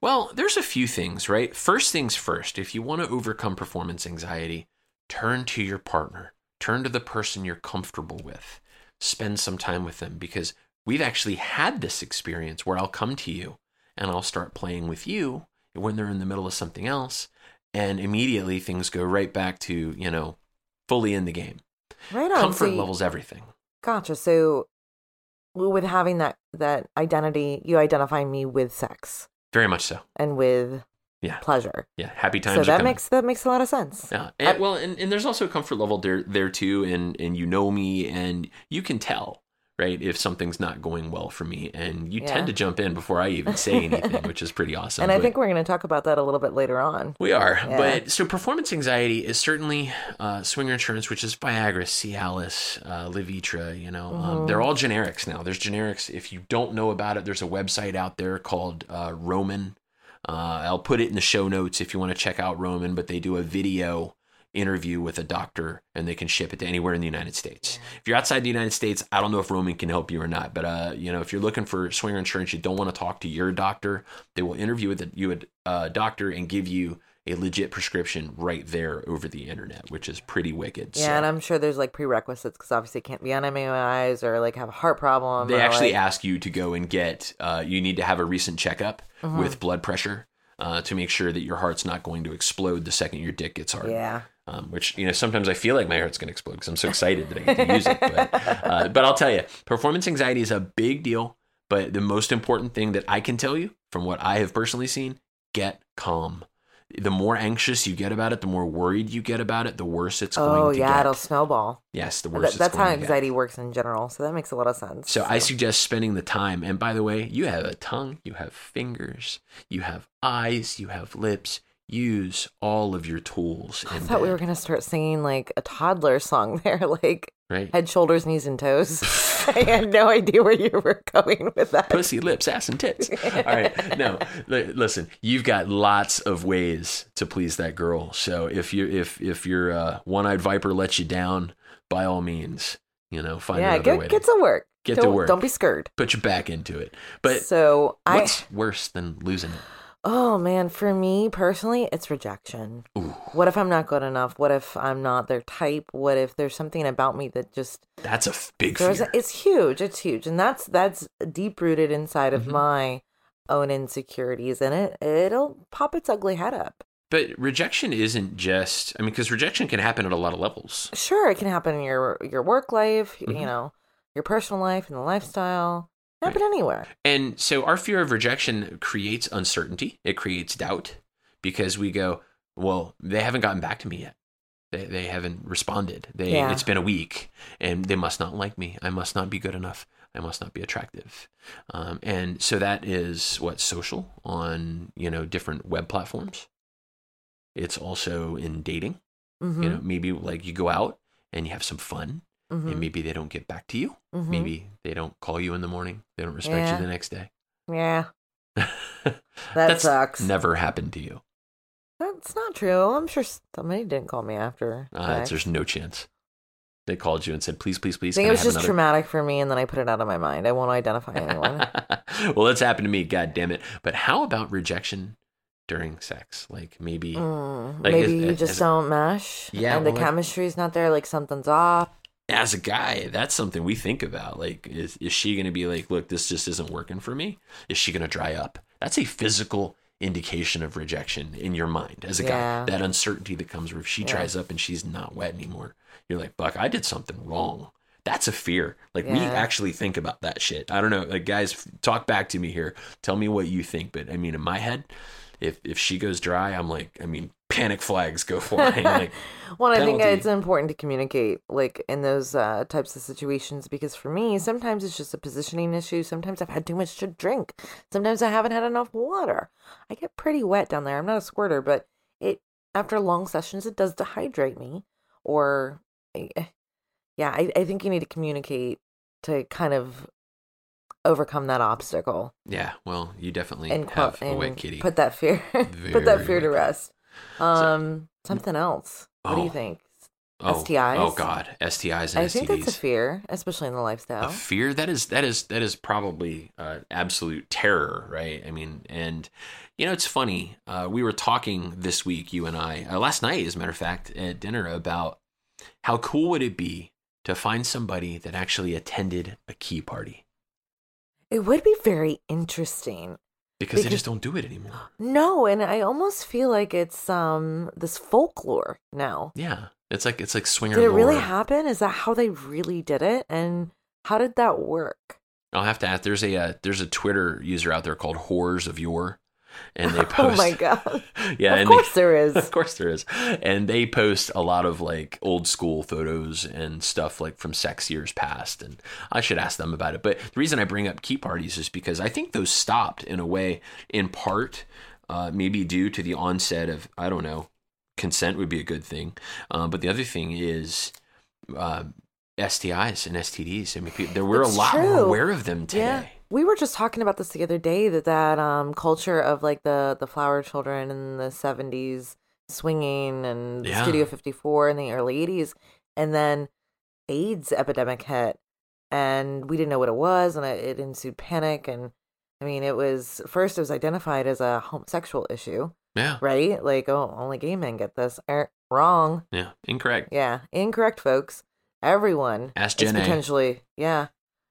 Well, there's a few things, right? First things first, if you want to overcome performance anxiety, turn to your partner. Turn to the person you're comfortable with. Spend some time with them because we've actually had this experience where I'll come to you and I'll start playing with you when they're in the middle of something else and immediately things go right back to, you know, fully in the game. Right on. Comfort so you- levels everything. Gotcha. So with having that that identity, you identify me with sex Very much so. and with Yeah. pleasure. Yeah, happy times So that makes that makes a lot of sense. Yeah, and, well, and, and there's also a comfort level there there too, and and you know me, and you can tell, right, if something's not going well for me, and you Yeah. tend to jump in before I even say [LAUGHS] anything, which is pretty awesome. and I but- think we're going to talk about that a little bit later on. we are, Yeah. but so performance anxiety is certainly uh, swinger insurance, which is Viagra, Cialis, uh, Levitra. You know, um, Mhm. they're all generics now. There's generics. If you don't know about it, there's a website out there called uh, Roman. Uh, I'll put it in the show notes if you want to check out Roman. But they do a video interview with a doctor, and they can ship it to anywhere in the United States. If you're outside the United States, I don't know if Roman can help you or not. But uh, you know, if you're looking for swinger insurance, you don't want to talk to your doctor. They will interview with you a uh, doctor and give you a legit prescription right there over the internet, which is pretty wicked. Yeah, So and I'm sure there's like prerequisites because obviously it can't be on MAOIs or like have a heart problem. they actually like, ask you to go and get. Uh, you need to have a recent checkup Mm-hmm. with blood pressure. Uh, to make sure that your heart's not going to explode the second your dick gets hard. Yeah. Um, which you know sometimes I feel like my heart's going to explode because I'm so excited that I get to use it. But, uh, [LAUGHS] but I'll tell you, performance anxiety is a big deal. But the most important thing that I can tell you from what I have personally seen, get calm. The more anxious you get about it, the more worried you get about it, the worse it's Oh going to yeah, get. it'll snowball. yes, the worse it's that's how anxiety works in general. So that makes a lot of sense. So I suggest spending the time. And by the way, you have a tongue, you have fingers, you have eyes, you have lips. Use all of your tools. I thought we were gonna start singing like a toddler song [LAUGHS] there, like right. head, shoulders, knees, and toes. [LAUGHS] [LAUGHS] I had no idea where you were going with that. pussy, lips, ass, and tits. All right, no, li- listen. You've got lots of ways to please that girl. So if you if if your uh, one-eyed viper lets you down, by all means, you know, find yeah, another way get get to to work. Get to don't, work. Don't be scared. put your back into it. But so I, what's worse than losing it? Oh man, for me personally, it's rejection. Ooh, What if I'm not good enough? What if I'm not their type? What if there's something about me that just that's a big fear. A, it's huge. It's huge, and that's that's deep rooted inside of Mhm. my own insecurities in it, it'll pop its ugly head up. But rejection isn't just, I mean, because rejection can happen at a lot of levels. Sure, it can happen in your your work life, Mhm. you know, your personal life and the lifestyle. Happen anywhere. And so our fear of rejection creates uncertainty, it creates doubt because we go, well, they haven't gotten back to me yet. They, they haven't responded. They Yeah. it's been a week, and they must not like me. I must not be good enough. I must not be attractive. Um, and so that is what social on you know different web platforms. It's also in dating. hmm You know, maybe like you go out and you have some fun, hmm and maybe they don't get back to you. hmm Maybe they don't call you in the morning. They don't respect Yeah. you the next day. Yeah, [LAUGHS] that That's sucks. Never happened to you. That's not true. I'm sure somebody didn't call me after. Uh, there's no chance. They called you and said, "Please, please, please. I think it was just another-" traumatic for me, and then I put it out of my mind. I won't identify anyone. [LAUGHS] well, that's happened to me. God damn it! But how about rejection during sex? Like maybe Mm, Like, maybe as- you as- just as- don't mesh. Yeah, and the well, like- chemistry's not there. Like something's off. As a guy, that's something we think about. Like, is is she going to be like, "Look, this just isn't working for me"? Is she going to dry up? That's a physical indication of rejection in your mind as a Yeah. guy. That uncertainty that comes where if she Yeah. dries up and she's not wet anymore, you're like, fuck, I did something wrong." That's a fear. Like we actually think about that shit. I don't know. Like guys, talk back to me here. Tell me what you think. But I mean, in my head, if if she goes dry, I'm like, I mean, panic flags go [LAUGHS] flying. like, [LAUGHS] Well, I think it's important to communicate, like in those uh, types of situations, because for me, sometimes it's just a positioning issue. Sometimes I've had too much to drink. Sometimes I haven't had enough water. I get pretty wet down there. I'm not a squirter, but it after long sessions, it does dehydrate me. Or, eh, yeah, I, I think you need to communicate to kind of overcome that obstacle yeah. Well, you definitely and, have a wet kitty. put that fear [LAUGHS] put that fear to rest. Um, something else. What do Oh, you think? Oh, STIs? Oh God, STIs and I STDs. think that's a fear, especially in the lifestyle. A fear that is that is that is probably uh, absolute terror, right? I mean, and you know, it's funny. Uh, we were talking this week, you and I, uh, last night, as a matter of fact, at dinner about how cool would it be to find somebody that actually attended a key party It would be very interesting. Because, they just don't do it anymore. No, and I almost feel like it's um this folklore now. Yeah, it's like it's like swinger. Did it really happen? Is that how they really did it? And how did that work? I'll have to ask. There's a uh, there's a Twitter user out there called Whores of Yore, and they post. [LAUGHS] Oh my god. [LAUGHS] Yeah, of and course they, there is. [LAUGHS] Of course there is. And they post a lot of like old school photos and stuff like from sex years past. And I should ask them about it. But the reason I bring up key parties is because I think those stopped in a way, in part, uh, maybe due to the onset of, I don't know, consent would be a good thing. Uh, but the other thing is, uh, STIs and STDs. I mean, there we're a It's lot more true. aware of them today. Yeah. We were just talking about this the other day that that um culture of like the the flower children in the 70s swinging and Yeah. Studio 54 in the early 80s and then AIDS epidemic hit and we didn't know what it was and it, it ensued panic and I mean it was first it was identified as a homosexual issue, Yeah. right? Like oh, only gay men get this. Er, wrong. Yeah. Incorrect. Yeah, incorrect folks. Everyone Ask is A. potentially yeah,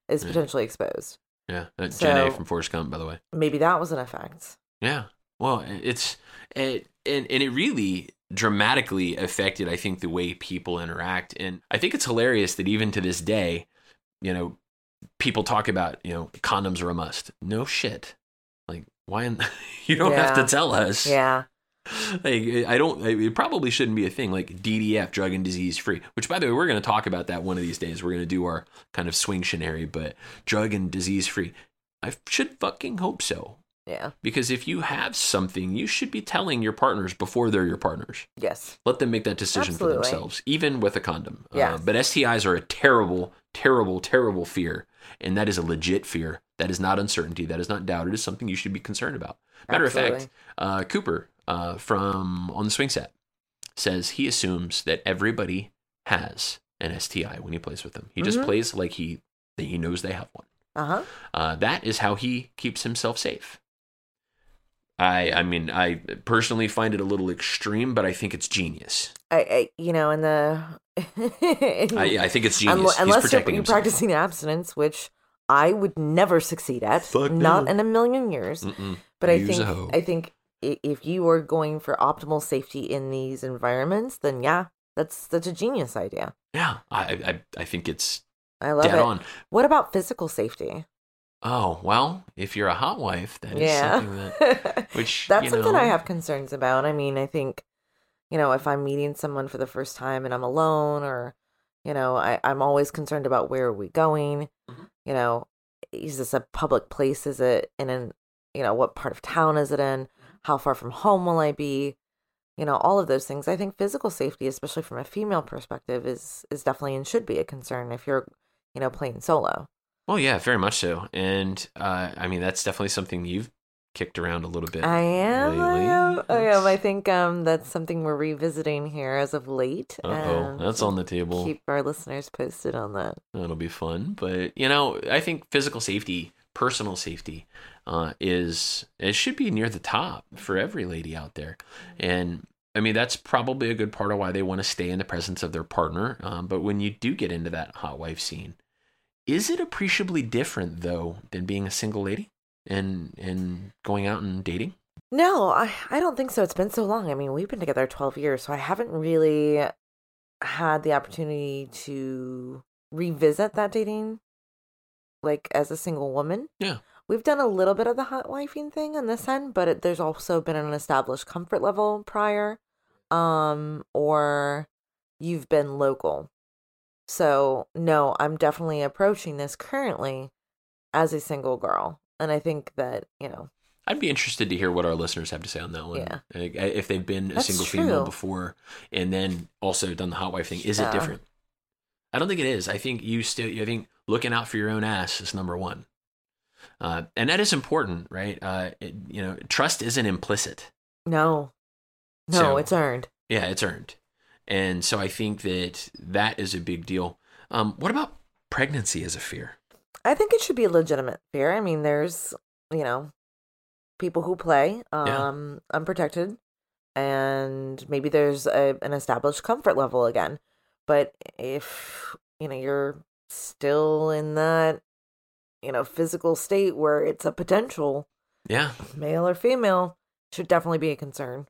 is potentially exposed. Yeah. That's Jenny from Forrest Gump, by the way. Maybe that was an effect. Yeah. Well, it's it and and it really dramatically affected I think the way people interact and I think it's hilarious that even to this day, you know, people talk about, you know, condoms are a must. No shit. Like why in, [LAUGHS] you don't have to tell us. Yeah. Like I don't it probably shouldn't be a thing like DDF drug and disease free, which by the way we're going to talk about that one of these days. We're going to do our kind of swing shenary, but drug and disease free. I should fucking hope so. Yeah. Because if you have something, you should be telling your partners before they're your partners. Yes. Let them make that decision for Absolutely. themselves, even with a condom. Uh, Yes. but STIs are a terrible, terrible, terrible fear. And that is a legit fear. That is not uncertainty. That is not doubt. It is something you should be concerned about. Matter of fact, uh, Cooper uh, from On the Swing Set says he assumes that everybody has an STI when he plays with them. He just Mhm. plays like he, that he knows they have one. Uh huh. Uh, that is how he keeps himself safe. I I mean I personally find it a little extreme, but I think it's genius. I, I, you know, in the. [LAUGHS] I, I think it's genius. He's unless you're, you're practicing abstinence, which I would never succeed at. Fuck not no. in a million years. Mm-mm. But I Use think. I think if you are going for optimal safety in these environments, then yeah, that's that's a genius idea. Yeah, I, I I think it's I love dead it. on. What about physical safety? Oh well, if you're a hot wife, that is yeah, something that [LAUGHS] which that's you something know, I have concerns about. I mean, I think you know if I'm meeting someone for the first time and I'm alone, or you know, I I'm always concerned about where are we going. Mhm. You know, is this a public place? Is it in an you know what part of town is it in? How far from home will I be? You know, all of those things. I think physical safety, especially from a female perspective, is is definitely and should be a concern if you're you know playing solo. Well, yeah, very much so. And uh, I mean, that's definitely something you've kicked around a little bit. I am. I am. I am. I think um, that's something we're revisiting here as of late. Uh oh, that's on the table. Keep our listeners posted on that. That'll be fun. But you know, I think physical safety, personal safety, uh, is it should be near the top for every lady out there. And I mean, that's probably a good part of why they want to stay in the presence of their partner. Um, but when you do get into that hot wife scene, is it appreciably different though than being a single lady and and going out and dating? No, I, I don't think so. It's been so long. I mean, we've been together 12 years, so I haven't really had the opportunity to revisit that dating like as a single woman. Yeah. We've done a little bit of the hot wifing thing on this end, but it, there's also been an established comfort level prior um or you've been local. So, no, I'm definitely approaching this currently as a single girl. And I think that, you know, I'd be interested to hear what our listeners have to say on that one. Yeah. If they've been a That's single female before and then also done the hot wife thing, is it different? I don't think it is. I think you still, I think looking out for your own ass is number one. Uh, and that is important, right? Uh, it, you know, trust isn't implicit. no. No, So- it's earned. Yeah, it's earned. And so I think that that is a big deal. Um, what about pregnancy as a fear? I think it should be a legitimate fear. I mean, there's, you know, people who play Yeah. um unprotected and maybe there's a, an established comfort level again. But if, you know, you're still in that, you know, physical state where it's a potential Yeah. male or female should definitely be a concern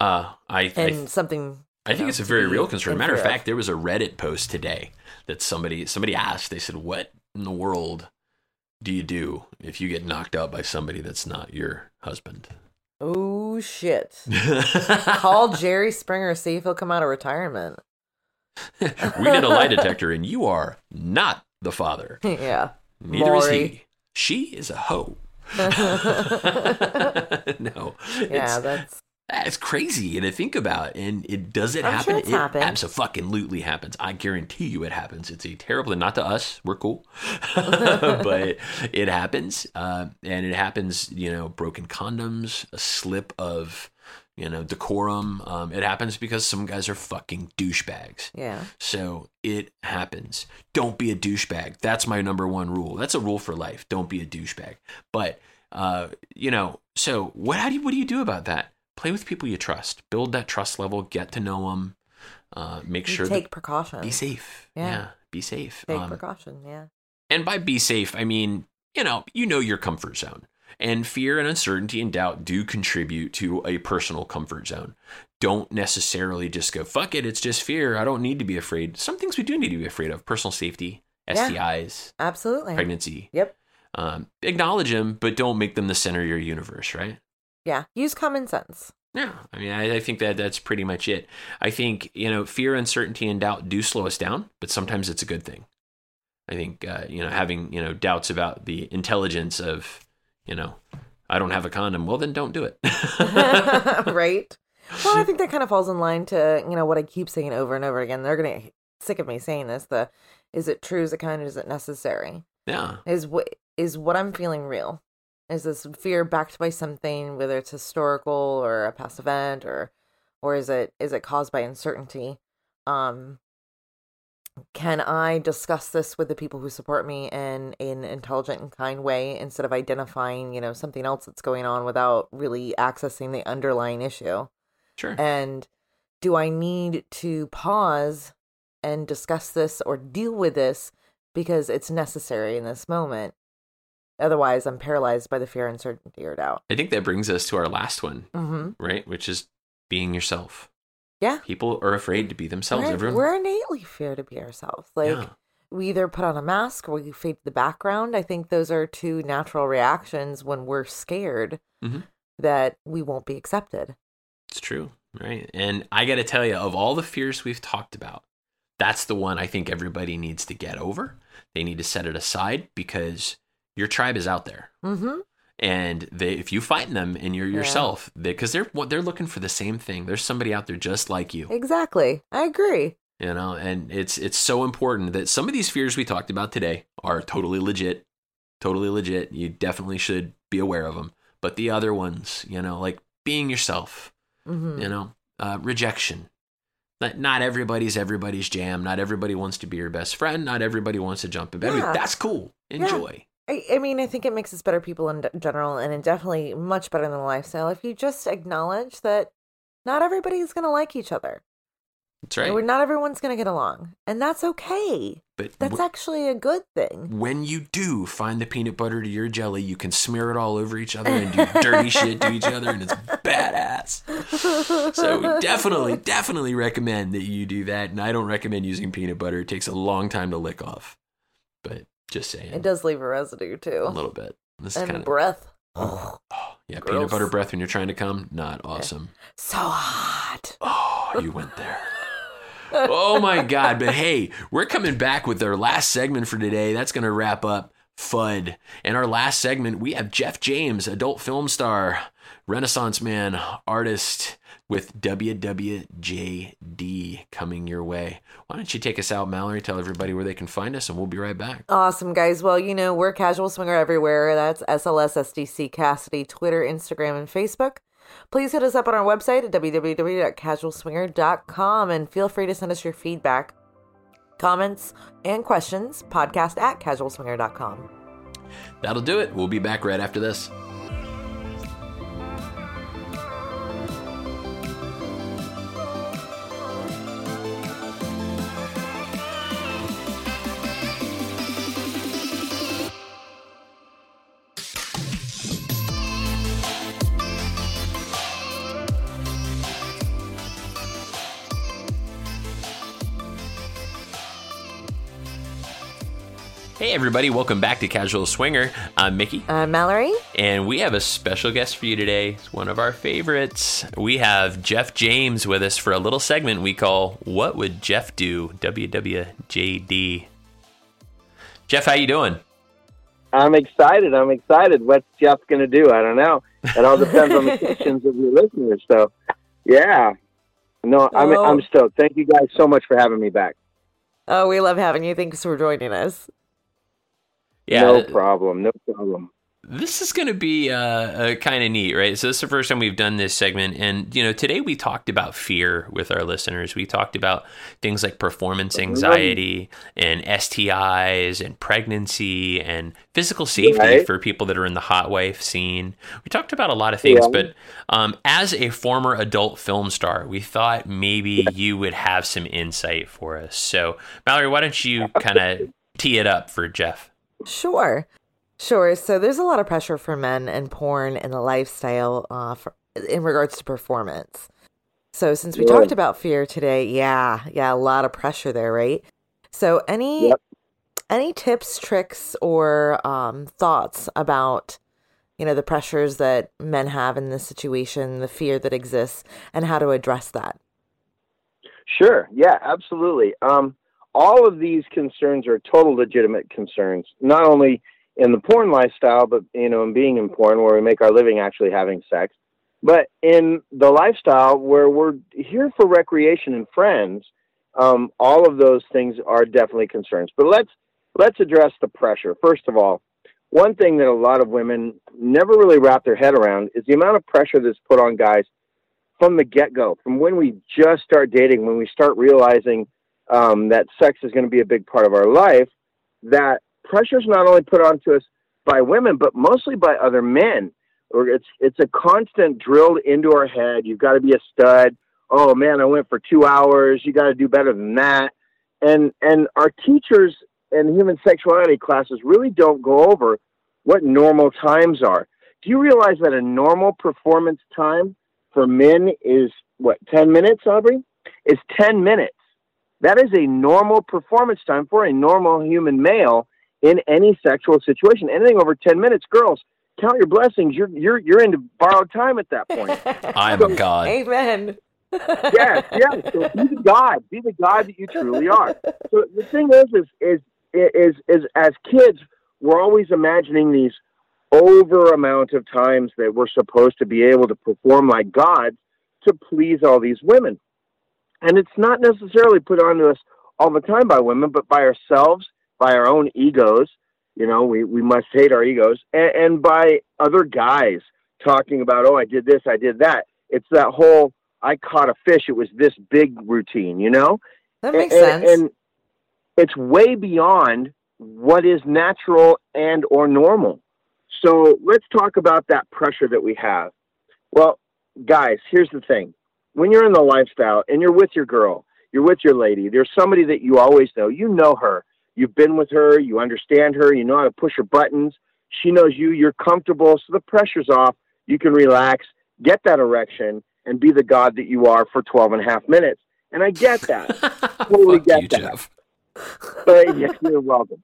Uh, I, I and something I think know, it's a very real concern. Matter of fact, there was a Reddit post today that somebody somebody asked. They said, "What in the world do you do if you get knocked out by somebody that's not your husband?" Oh shit. [LAUGHS] Call Jerry Springer, see if he'll come out of retirement. [LAUGHS] we did a lie detector, and you are not the father. [LAUGHS] yeah. Neither is he. She is a hoe. [LAUGHS] no, Yeah, it's, that's it's crazy to think about. And it does it I'm happen? sure it's it happened. absolutely happens. I guarantee you it happens. It's a terrible, not to us. We're cool, but it happens. Uh, and it happens. You know, broken condoms, a slip of, you know, decorum. Um, it happens because some guys are fucking douchebags. yeah. So it happens. Don't be a douchebag. That's my number one rule. That's a rule for life. Don't be a douchebag. But uh, you know, so what? How do you? What do you do about that? Play with people you trust. Build that trust level. Get to know them. Uh, make You sure take precautions. be safe. Yeah. Yeah, be safe. Take Um, precaution, yeah. and by be safe, I mean, you know, you know your comfort zone. And fear and uncertainty and doubt do contribute to a personal comfort zone. Don't necessarily just go, fuck it, it's just fear. I don't need to be afraid. Some things we do need to be afraid of personal safety, Yeah. STIs, Absolutely. pregnancy. Yep. Um, acknowledge them, but don't make them the center of your universe, right? Yeah. Use common sense. Yeah, I mean, I, I think that that's pretty much it. I think you know, fear, uncertainty, and doubt do slow us down, but sometimes it's a good thing. I think uh, you know, having you know doubts about the intelligence of, you know, I don't have a condom. Well, then don't do it. [LAUGHS] right? [LAUGHS] Well, I think that kind of falls in line to, you know, what I keep saying over and over again. They're going to get sick of me saying this. The is it true? Is it kind? Is it necessary? yeah, Is what is what I'm feeling real? Is this fear backed by something, whether it's historical or a past event, or or is it is it caused by uncertainty? Um, can I discuss this with the people who support me in an intelligent and kind way instead of identifying, you know, something else that's going on without really accessing the underlying issue? sure. And do I need to pause and discuss this or deal with this because it's necessary in this moment. Otherwise, I'm paralyzed by the fear, uncertainty, or doubt. I think that brings us to our last one, Mm-hmm. right? Which is being yourself. Yeah. People are afraid to be themselves. We're, Everyone, we're innately fear to be ourselves. Like Yeah. we either put on a mask or we fade to the background. I think those are two natural reactions when we're scared Mhm. that we won't be accepted. It's true, right? And I got to tell you, of all the fears we've talked about, that's the one I think everybody needs to get over. They need to set it aside because your tribe is out there, Mm-hmm. And they, if you find them and you're yourself, because they, are they're looking for the same thing. There's somebody out there just like you, Exactly. I agree. you know. And it's it's so important that some of these fears we talked about today are totally legit, totally legit. You definitely should be aware of them. But the other ones, you know, like being yourself, Mm-hmm. you know uh, rejection that not everybody's everybody's jam not everybody wants to be your best friend not everybody wants to jump in bed with you. Yeah. that's cool enjoy I, I mean, I think it makes us better people in d- general, and it definitely much better than the lifestyle if you just acknowledge that not everybody's going to like each other. that's right Or not everyone's going to get along, and that's okay. but That's w- actually a good thing. when you do find the peanut butter to your jelly you can smear it all over each other and do [LAUGHS] dirty shit to each other and it's badass so we definitely [LAUGHS] definitely recommend that you do that and i don't recommend using peanut butter it takes a long time to lick off but just saying It does leave a residue too. a little bit this is and kind of breath. Oh, yeah, peanut butter breath when you're trying to come, not awesome. So hot. Oh, you went there. [LAUGHS] oh my God. But hey, we're coming back with our last segment for today. That's going to wrap up FUD. In our last segment, we have Jeff James, adult film star, Renaissance man, artist with WWJD coming your way. Why don't you take us out, Mallory? Tell everybody where they can find us, and we'll be right back. Awesome, guys. Well, you know, we're Casual Swinger everywhere. That's SLS, SDC, Kasidie, Twitter, Instagram, and Facebook. Please hit us up on our website at www.casualswinger.com and feel free to send us your feedback, comments, and questions. Podcast at casualswinger.com. That'll do it. We'll be back right after this. Hey, everybody, welcome back to Casual Swinger. I'm Mickey, I'm Mallory? and we have a special guest for you today. It's one of our favorites. We have Jeff James with us for a little segment we call What Would Jeff Do? WWJD. Jeff, how you doing? I'm excited. I'm excited. What's Jeff going to do? I don't know. It all depends on the [LAUGHS] questions of your listeners. So, yeah. No, I'm, Oh. I'm stoked. Thank you guys so much for having me back. Oh, we love having you. Thanks for joining us. Yeah, no problem. No problem. this is going to be uh, uh, kind of neat, right? So this is the first time we've done this segment, and you know, today we talked about fear with our listeners. We talked about things like performance anxiety and STIs and pregnancy and physical safety Right. for people that are in the hot wife scene. We talked about a lot of things, Yeah. but um, as a former adult film star, we thought maybe you would have some insight for us. So, Mallory, why don't you kind of tee it up for Jeff? Sure. Sure. So there's a lot of pressure for men and porn and the lifestyle uh, for, in regards to performance. So since we Yeah. talked about fear today, yeah, yeah, a lot of pressure there, right? So any Yep. any tips, tricks, or um, thoughts about you know the pressures that men have in this situation, the fear that exists, and how to address that? Sure. Yeah, absolutely. Um, all of these concerns are total legitimate concerns, not only in the porn lifestyle, but, you know, in being in porn where we make our living actually having sex, but in the lifestyle where we're here for recreation and friends. Um, all of those things are definitely concerns. But let's let's address the pressure. First of all, one thing that a lot of women never really wrap their head around is the amount of pressure that's put on guys from the get go, from when we just start dating, when we start realizing um, that sex is going to be a big part of our life, that pressure is not only put onto us by women, but mostly by other men. Or it's it's a constant drilled into our head. You've got to be a stud. Oh man, I went for two hours. You got to do better than that. And and our teachers and human sexuality classes really don't go over what normal times are. Do you realize that a normal performance time for men is what, 10 minutes, Aubrey? Is 10 minutes. That is a normal performance time for a normal human male in any sexual situation. Anything over 10 minutes, girls, count your blessings. You're you're you're into borrowed time at that point. [LAUGHS] I'm a god. Amen. [LAUGHS] yes, yes. So be the God. Be the God that you truly are. So the thing is, is, is, is, is as kids, we're always imagining these over amount of times that we're supposed to be able to perform like gods to please all these women. And it's not necessarily put onto us all the time by women, but by ourselves, by our own egos. You know, we, we must hate our egos, and, and by other guys talking about, oh, I did this, I did that. It's that whole I caught a fish. It was this big routine, you know? That makes and, sense. And it's way beyond what is natural and or normal. So let's talk about that pressure that we have. Well, guys, here's the thing. When you're in the lifestyle and you're with your girl, you're with your lady, there's somebody that you always know. You know her. You've been with her, you understand her, you know how to push her buttons. She knows you, you're comfortable, so the pressure's off. You can relax, get that erection, and be the God that you are for 12 and a half minutes. And I get that. [LAUGHS] totally Fuck get you, that. Jeff. But yes, you're welcome.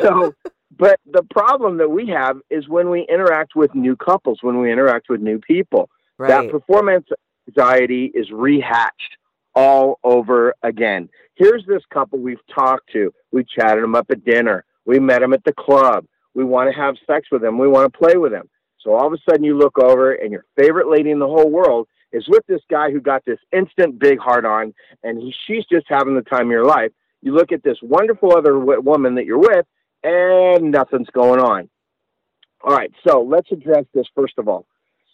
So, but the problem that we have is when we interact with new couples, when we interact with new people, right. that performance anxiety is rehatched all over again. Here's this couple we've talked to. We chatted them up at dinner. We met them at the club. We want to have sex with them. We want to play with them. So all of a sudden you look over and your favorite lady in the whole world is with this guy who got this instant big heart on and he, she's just having the time of your life. You look at this wonderful other w- woman that you're with and nothing's going on. All right, so let's address this first of all.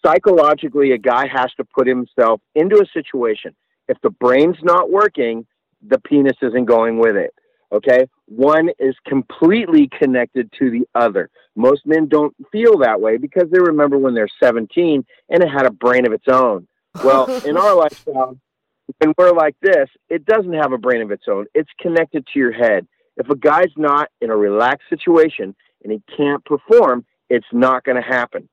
Psychologically, a guy has to put himself into a situation. If the brain's not working, the penis isn't going with it. Okay? One is completely connected to the other. Most men don't feel that way because they remember when they're 17 and it had a brain of its own. Well, [LAUGHS] in our lifestyle, when we're like this, it doesn't have a brain of its own. It's connected to your head. If a guy's not in a relaxed situation and he can't perform, it's not going to happen.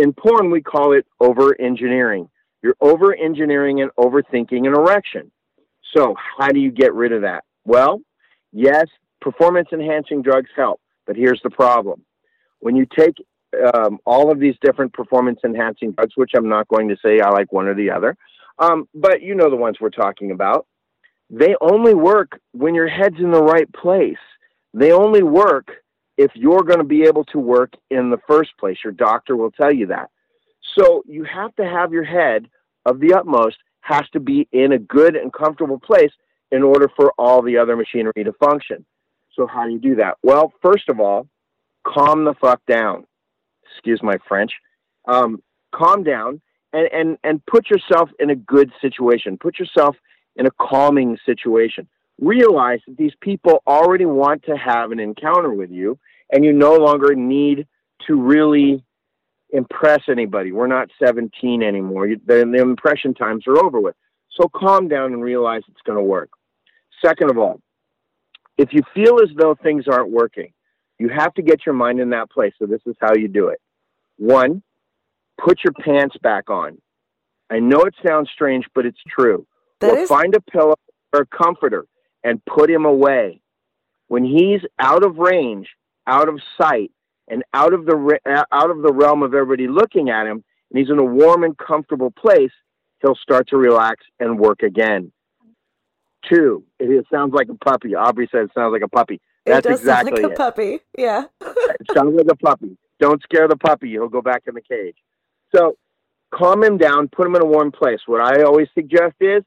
In porn, we call it over engineering. You're over engineering and overthinking an erection. So, how do you get rid of that? Well, yes, performance enhancing drugs help, but here's the problem. When you take um, all of these different performance enhancing drugs, which I'm not going to say I like one or the other, um, but you know the ones we're talking about, they only work when your head's in the right place. They only work if you're going to be able to work in the first place. Your doctor will tell you that. So you have to have your head of the utmost has to be in a good and comfortable place in order for all the other machinery to function. So how do you do that? Well, first of all, calm the fuck down. Excuse my French. Um, calm down and, and, and put yourself in a good situation. Put yourself in a calming situation. Realize that these people already want to have an encounter with you and you no longer need to really impress anybody. We're not 17 anymore. You, the, the impression times are over with. So calm down and realize it's going to work. Second of all, if you feel as though things aren't working, you have to get your mind in that place. So this is how you do it. One, put your pants back on. I know it sounds strange, but it's true. That or is- find a pillow or a comforter and put him away. When he's out of range, out of sight, and out of the uh, out of the realm of everybody looking at him, and he's in a warm and comfortable place, he'll start to relax and work again. Two, it, it sounds like a puppy. Aubrey said it sounds like a puppy. That's it does exactly sound like a it. puppy. Yeah. [LAUGHS] It sounds like a puppy. Don't scare the puppy. He'll go back in the cage. So calm him down, put him in a warm place. What I always suggest is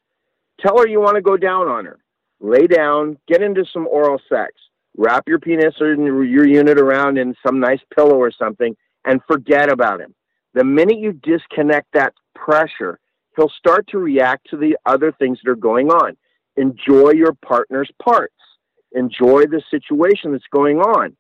tell her you want to go down on her. Lay down, get into some oral sex. Wrap your penis or your unit around in some nice pillow or something and forget about him. The minute you disconnect that pressure, he'll start to react to the other things that are going on. Enjoy your partner's parts. Enjoy the situation that's going on.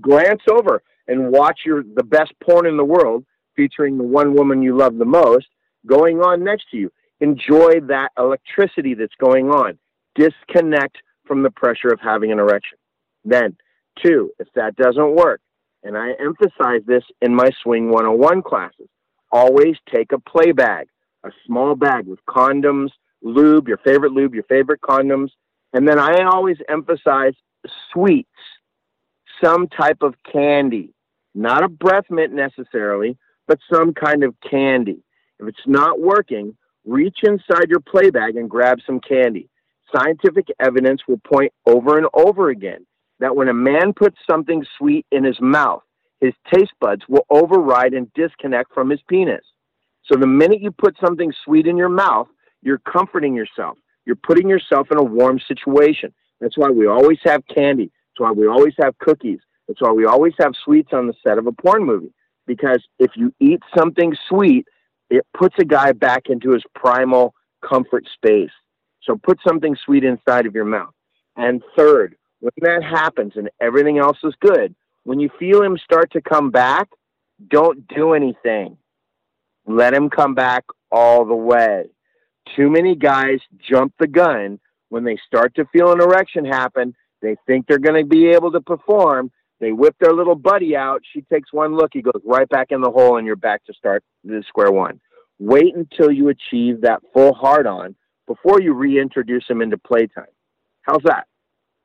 Glance over and watch your the best porn in the world featuring the one woman you love the most going on next to you. Enjoy that electricity that's going on. Disconnect from the pressure of having an erection. Then, two, if that doesn't work, and I emphasize this in my Swing 101 classes, always take a play bag, a small bag with condoms, lube, your favorite lube, your favorite condoms. And then I always emphasize sweets, some type of candy, not a breath mint necessarily, but some kind of candy. If it's not working, reach inside your play bag and grab some candy. Scientific evidence will point over and over again that when a man puts something sweet in his mouth, his taste buds will override and disconnect from his penis. So the minute you put something sweet in your mouth, you're comforting yourself. You're putting yourself in a warm situation. That's why we always have candy. That's why we always have cookies. That's why we always have sweets on the set of a porn movie. Because if you eat something sweet, it puts a guy back into his primal comfort space. So put something sweet inside of your mouth. And third, when that happens and everything else is good, when you feel him start to come back, don't do anything. Let him come back all the way. Too many guys jump the gun when they start to feel an erection happen. They think they're going to be able to perform. They whip their little buddy out. She takes one look. He goes right back in the hole, and you're back to start the square one. Wait until you achieve that full hard on before you reintroduce him into playtime. How's that?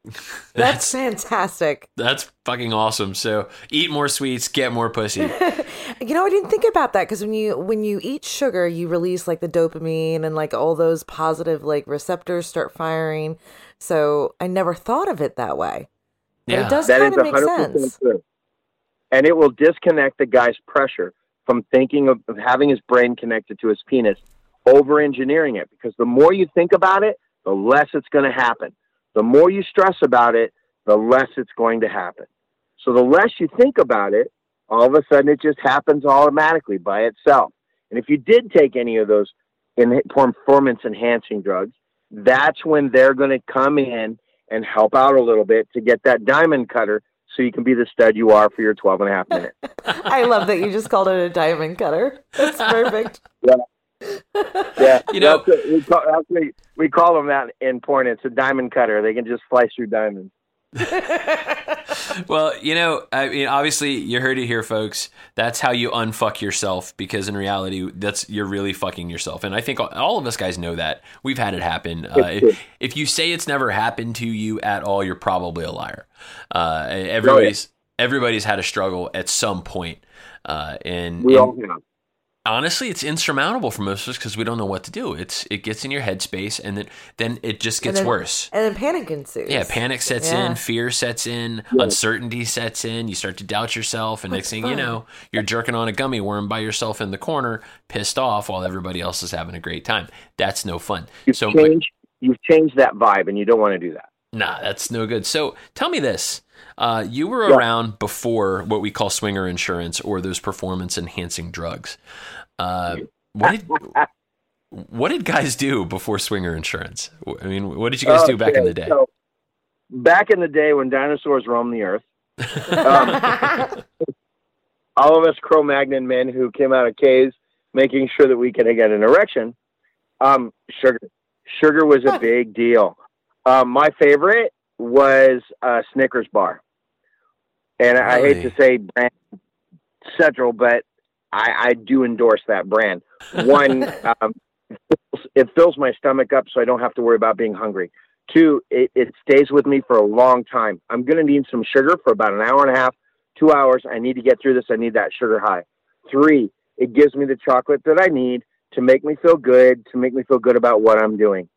That's, [LAUGHS] that's, fantastic. That's fucking awesome. So eat more sweets, get more pussy. [LAUGHS] you know, I didn't think about that because when you when you eat sugar, you release like the dopamine and like all those positive like receptors start firing. So I never thought of it that way. But yeah. it does kind of make sense. True. And it will disconnect the guy's pressure from thinking of, of having his brain connected to his penis, over engineering it. Because the more you think about it, the less it's going to happen the more you stress about it, the less it's going to happen. So the less you think about it, all of a sudden it just happens automatically by itself. And if you did take any of those performance enhancing drugs, that's when they're going to come in and help out a little bit to get that diamond cutter so you can be the stud you are for your 12 and a half minutes. [LAUGHS] I love that you just called it a diamond cutter. That's perfect. yeah yeah, [LAUGHS] you know, we call, actually, we call them that in porn. It's a diamond cutter. They can just slice through diamonds. [LAUGHS] well, you know, I mean, obviously, you heard it here, folks. That's how you unfuck yourself because in reality, that's you're really fucking yourself. And I think all of us guys know that. We've had it happen. Uh, if, if, you say it's never happened to you at all, you're probably a liar. Uh, everybody's everybody's had a struggle at some point. Uh, and, we and, all have honestly it's insurmountable for most of us because we don't know what to do. It's it gets in your headspace and then then it just gets and then, worse. and then panic ensues. Yeah panic sets yeah. in fear sets in yeah. uncertainty sets in. You start to doubt yourself and That's next thing fun. you know you're jerking on a gummy worm by yourself in the corner pissed off while everybody else is having a great time. That's no fun. You've so changed, you've changed that vibe and you don't want to do that. Nah that's no good. So tell me this uh, you were yeah. around before what we call swinger insurance or those performance enhancing drugs. Uh, what did what did guys do before swinger insurance? I mean, what did you guys do back in the day? So, back in the day when dinosaurs roamed the earth, um, [LAUGHS] all of us Cro-Magnon men who came out of caves, making sure that we could get an erection. Um, sugar, sugar was a big deal. Um, my favorite was a Snickers bar and I hate to say brand Central, but I, I do endorse that brand. One, [LAUGHS] um, it fills my stomach up, so I don't have to worry about being hungry. Two, it, it stays with me for a long time. I'm going to need some sugar for about an hour and a half, two hours. I need to get through this. I need that sugar high. Three, it gives me the chocolate that I need to make me feel good, to make me feel good about what I'm doing.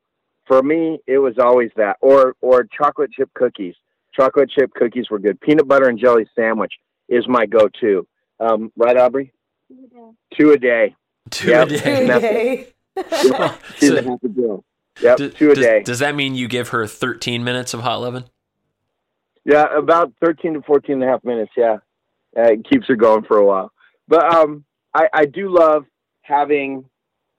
For me, it was always that, or or chocolate chip cookies. Chocolate chip cookies were good. Peanut butter and jelly sandwich is my go-to. Um, right, Aubrey? Two a day. Two yep. a day. Two a day. [LAUGHS] She's so, a happy. Yep, do, two a does, day. Does that mean you give her 13 minutes of hot loving? Yeah, about 13 to 14 and a half minutes. Yeah, uh, it keeps her going for a while. But um, I, I do love having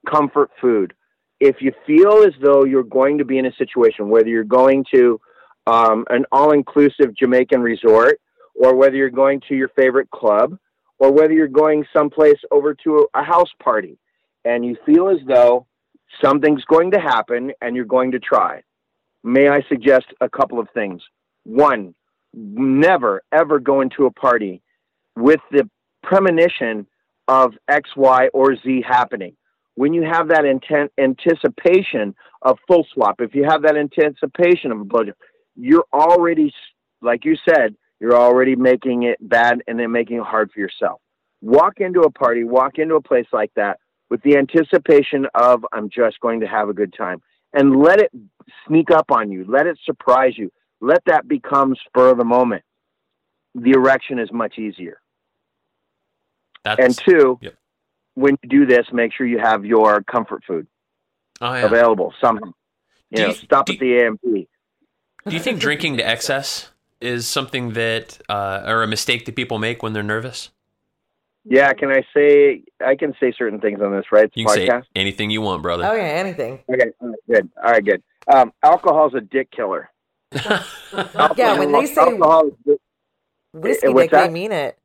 comfort food. If you feel as though you're going to be in a situation, whether you're going to um, an all inclusive Jamaican resort, or whether you're going to your favorite club, or whether you're going someplace over to a, a house party and you feel as though something's going to happen and you're going to try. May I suggest a couple of things? One, never ever go into a party with the premonition of X, Y, or Z happening. When you have that intent anticipation of full swap, if you have that anticipation of a blowjob, you're already, like you said, you're already making it bad and then making it hard for yourself. Walk into a party, walk into a place like that with the anticipation of I'm just going to have a good time and let it sneak up on you. Let it surprise you. Let that become spur of the moment. The erection is much easier. That's, and two, yep. When you do this, make sure you have your comfort food oh, yeah. available somehow. You Do know, you- stop do at the AMP. Do you think drinking to excess is something that, uh, or a mistake that people make when they're nervous? Yeah, can I say I can say certain things on this, right? It's You can say anything you want, brother. Oh yeah, anything. Okay, all right, good. All right, good. Um, alcohol's a dick killer. [LAUGHS] Yeah, when they say alcohol, whiskey what's dick, they mean it.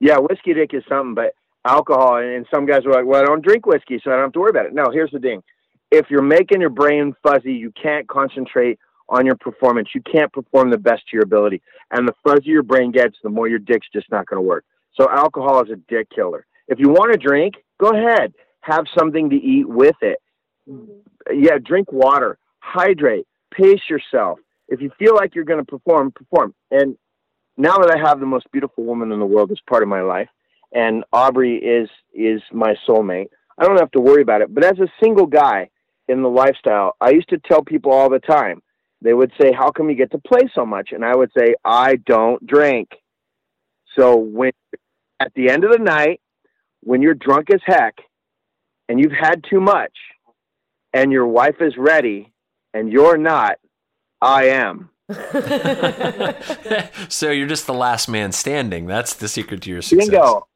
yeah, whiskey dick is something, but alcohol, and some guys are like, well, I don't drink whiskey, so I don't have to worry about it. No, here's the thing: if you're making your brain fuzzy, you can't concentrate on your performance. You can't perform the best to your ability, and the fuzzier your brain gets, the more your dick's just not going to work. So alcohol is a dick killer. If you want to drink, go ahead, have something to eat with it. Mm-hmm. Yeah, drink water, hydrate, pace yourself. If you feel like you're going to perform, perform. And now that I have the most beautiful woman in the world as part of my life, and Aubrey is is my soulmate, I don't have to worry about it. But as a single guy in the lifestyle, I used to tell people all the time. They would say, "How come you get to play so much?" And I would say, "I don't drink." So when at the end of the night, when you're drunk as heck and you've had too much, and your wife is ready and you're not, I am. [LAUGHS] [LAUGHS] so you're just the last man standing. That's the secret to your success. Bingo.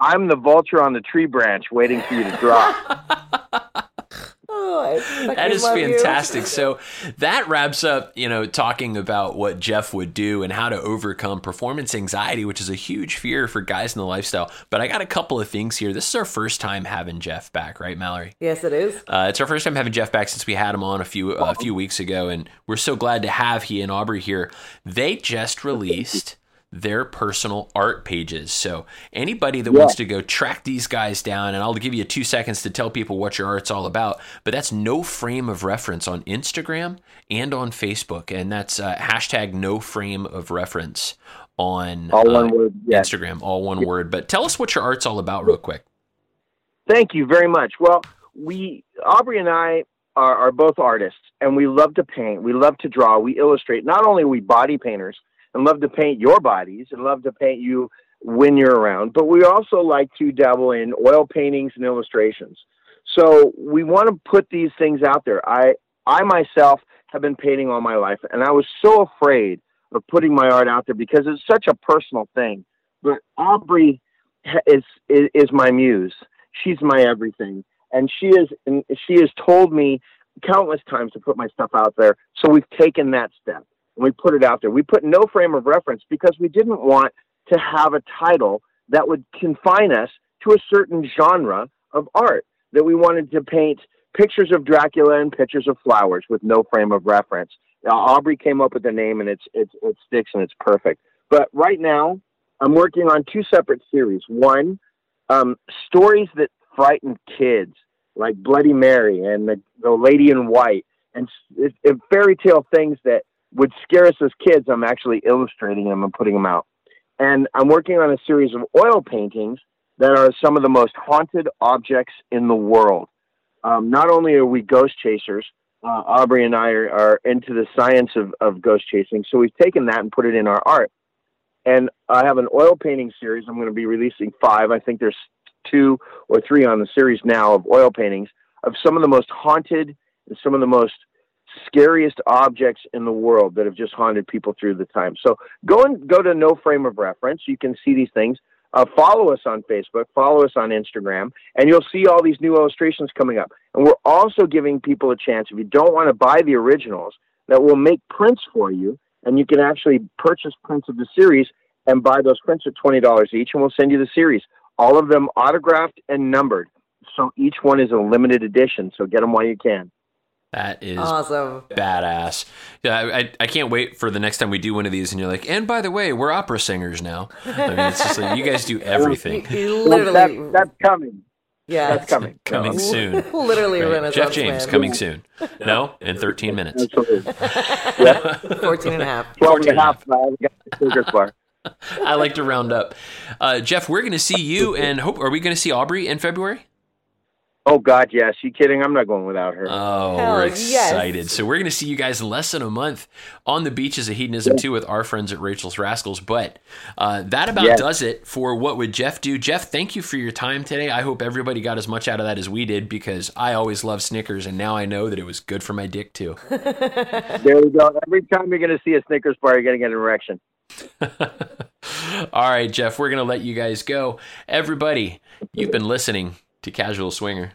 I'm the vulture on the tree branch waiting for you to drop. [LAUGHS] oh, That is fantastic. [LAUGHS] So that wraps up, you know, talking about what Jeff would do and how to overcome performance anxiety, which is a huge fear for guys in the lifestyle. But I got a couple of things here. This is our first time having Jeff back, right, Mallory? Yes, it is. Uh, it's our first time having Jeff back since we had him on a few a few weeks ago, and we're so glad to have he and Aubrey here. They just released their personal art pages, so anybody that Yeah. wants to go track these guys down, and I'll give you two seconds to tell people what your art's all about. But that's no frame of reference on Instagram and on Facebook, and that's uh, hashtag no frame of reference on All uh, one word. Yes. Instagram, all one word. But tell us what your art's all about, real quick. Thank you very much. Well, we Aubrey and I are, are both artists, and we love to paint. We love to draw. We illustrate. Not only are we body painters and love to paint your bodies and love to paint you when you're around, but we also like to dabble in oil paintings and illustrations. So we want to put these things out there. I I myself have been painting all my life, and I was so afraid of putting my art out there because it's such a personal thing. But Aubrey is is, is my muse. She's my everything, and she is and she has told me countless times to put my stuff out there. So we've taken that step and we put it out there. We put no frame of reference because we didn't want to have a title that would confine us to a certain genre of art. That we wanted to paint pictures of Dracula and pictures of flowers with no frame of reference. Now, Aubrey came up with the name, and it's it's it sticks and it's perfect. But right now, I'm working on two separate series. One, um, stories that frighten kids, like Bloody Mary and the, the Lady in White, and fairy tale things that would scare us as kids. I'm actually illustrating them and putting them out. And I'm working on a series of oil paintings that are some of the most haunted objects in the world. Um, not only are we ghost chasers, uh, Aubrey and I are, are into the science of, of ghost chasing, so we've taken that and put it in our art. And I have an oil painting series. I'm going to be releasing five. I think there's two or three on the series now of oil paintings of some of the most haunted and some of the most scariest objects in the world that have just haunted people through the time. So go and go to no frame of reference. You can see these things. Uh, follow us on Facebook, follow us on Instagram, and you'll see all these new illustrations coming up. And we're also giving people a chance, if you don't want to buy the originals, that we'll make prints for you, and you can actually purchase prints of the series and buy those prints at $20 each, and we'll send you the series. All of them autographed and numbered. So each one is a limited edition, so get them while you can. That is Awesome. badass. Yeah, I, I, I can't wait for the next time we do one of these, and you're like, and by the way, we're opera singers now. I mean, it's just like you guys do [LAUGHS] everything. You, [LAUGHS] you literally, that's, that's coming. yeah, That's coming. Coming No, soon. literally Right. Renaissance Jeff James man. coming soon. [LAUGHS] No, in 13 minutes. Absolutely. 14 and a half. 12 and a 14 half. I got the Snickers bar. I like to round up. Uh, Jeff, we're going to see you and hope. Are we going to see Aubrey in February? Oh, God, yes. You kidding? I'm not going without her. Oh, Hell we're yes. excited. So we're going to see you guys in less than a month on the beaches of Hedonism II with our friends at Rachel's Rascals. But uh, that about Yes. does it for what would Jeff do. Jeff, thank you for your time today. I hope everybody got as much out of that as we did because I always love Snickers, and now I know that it was good for my dick too. [LAUGHS] There we go. Every time you're going to see a Snickers bar, you're going to get an erection. [LAUGHS] All right, Jeff, we're going to let you guys go. Everybody, you've been listening to Casual Swinger.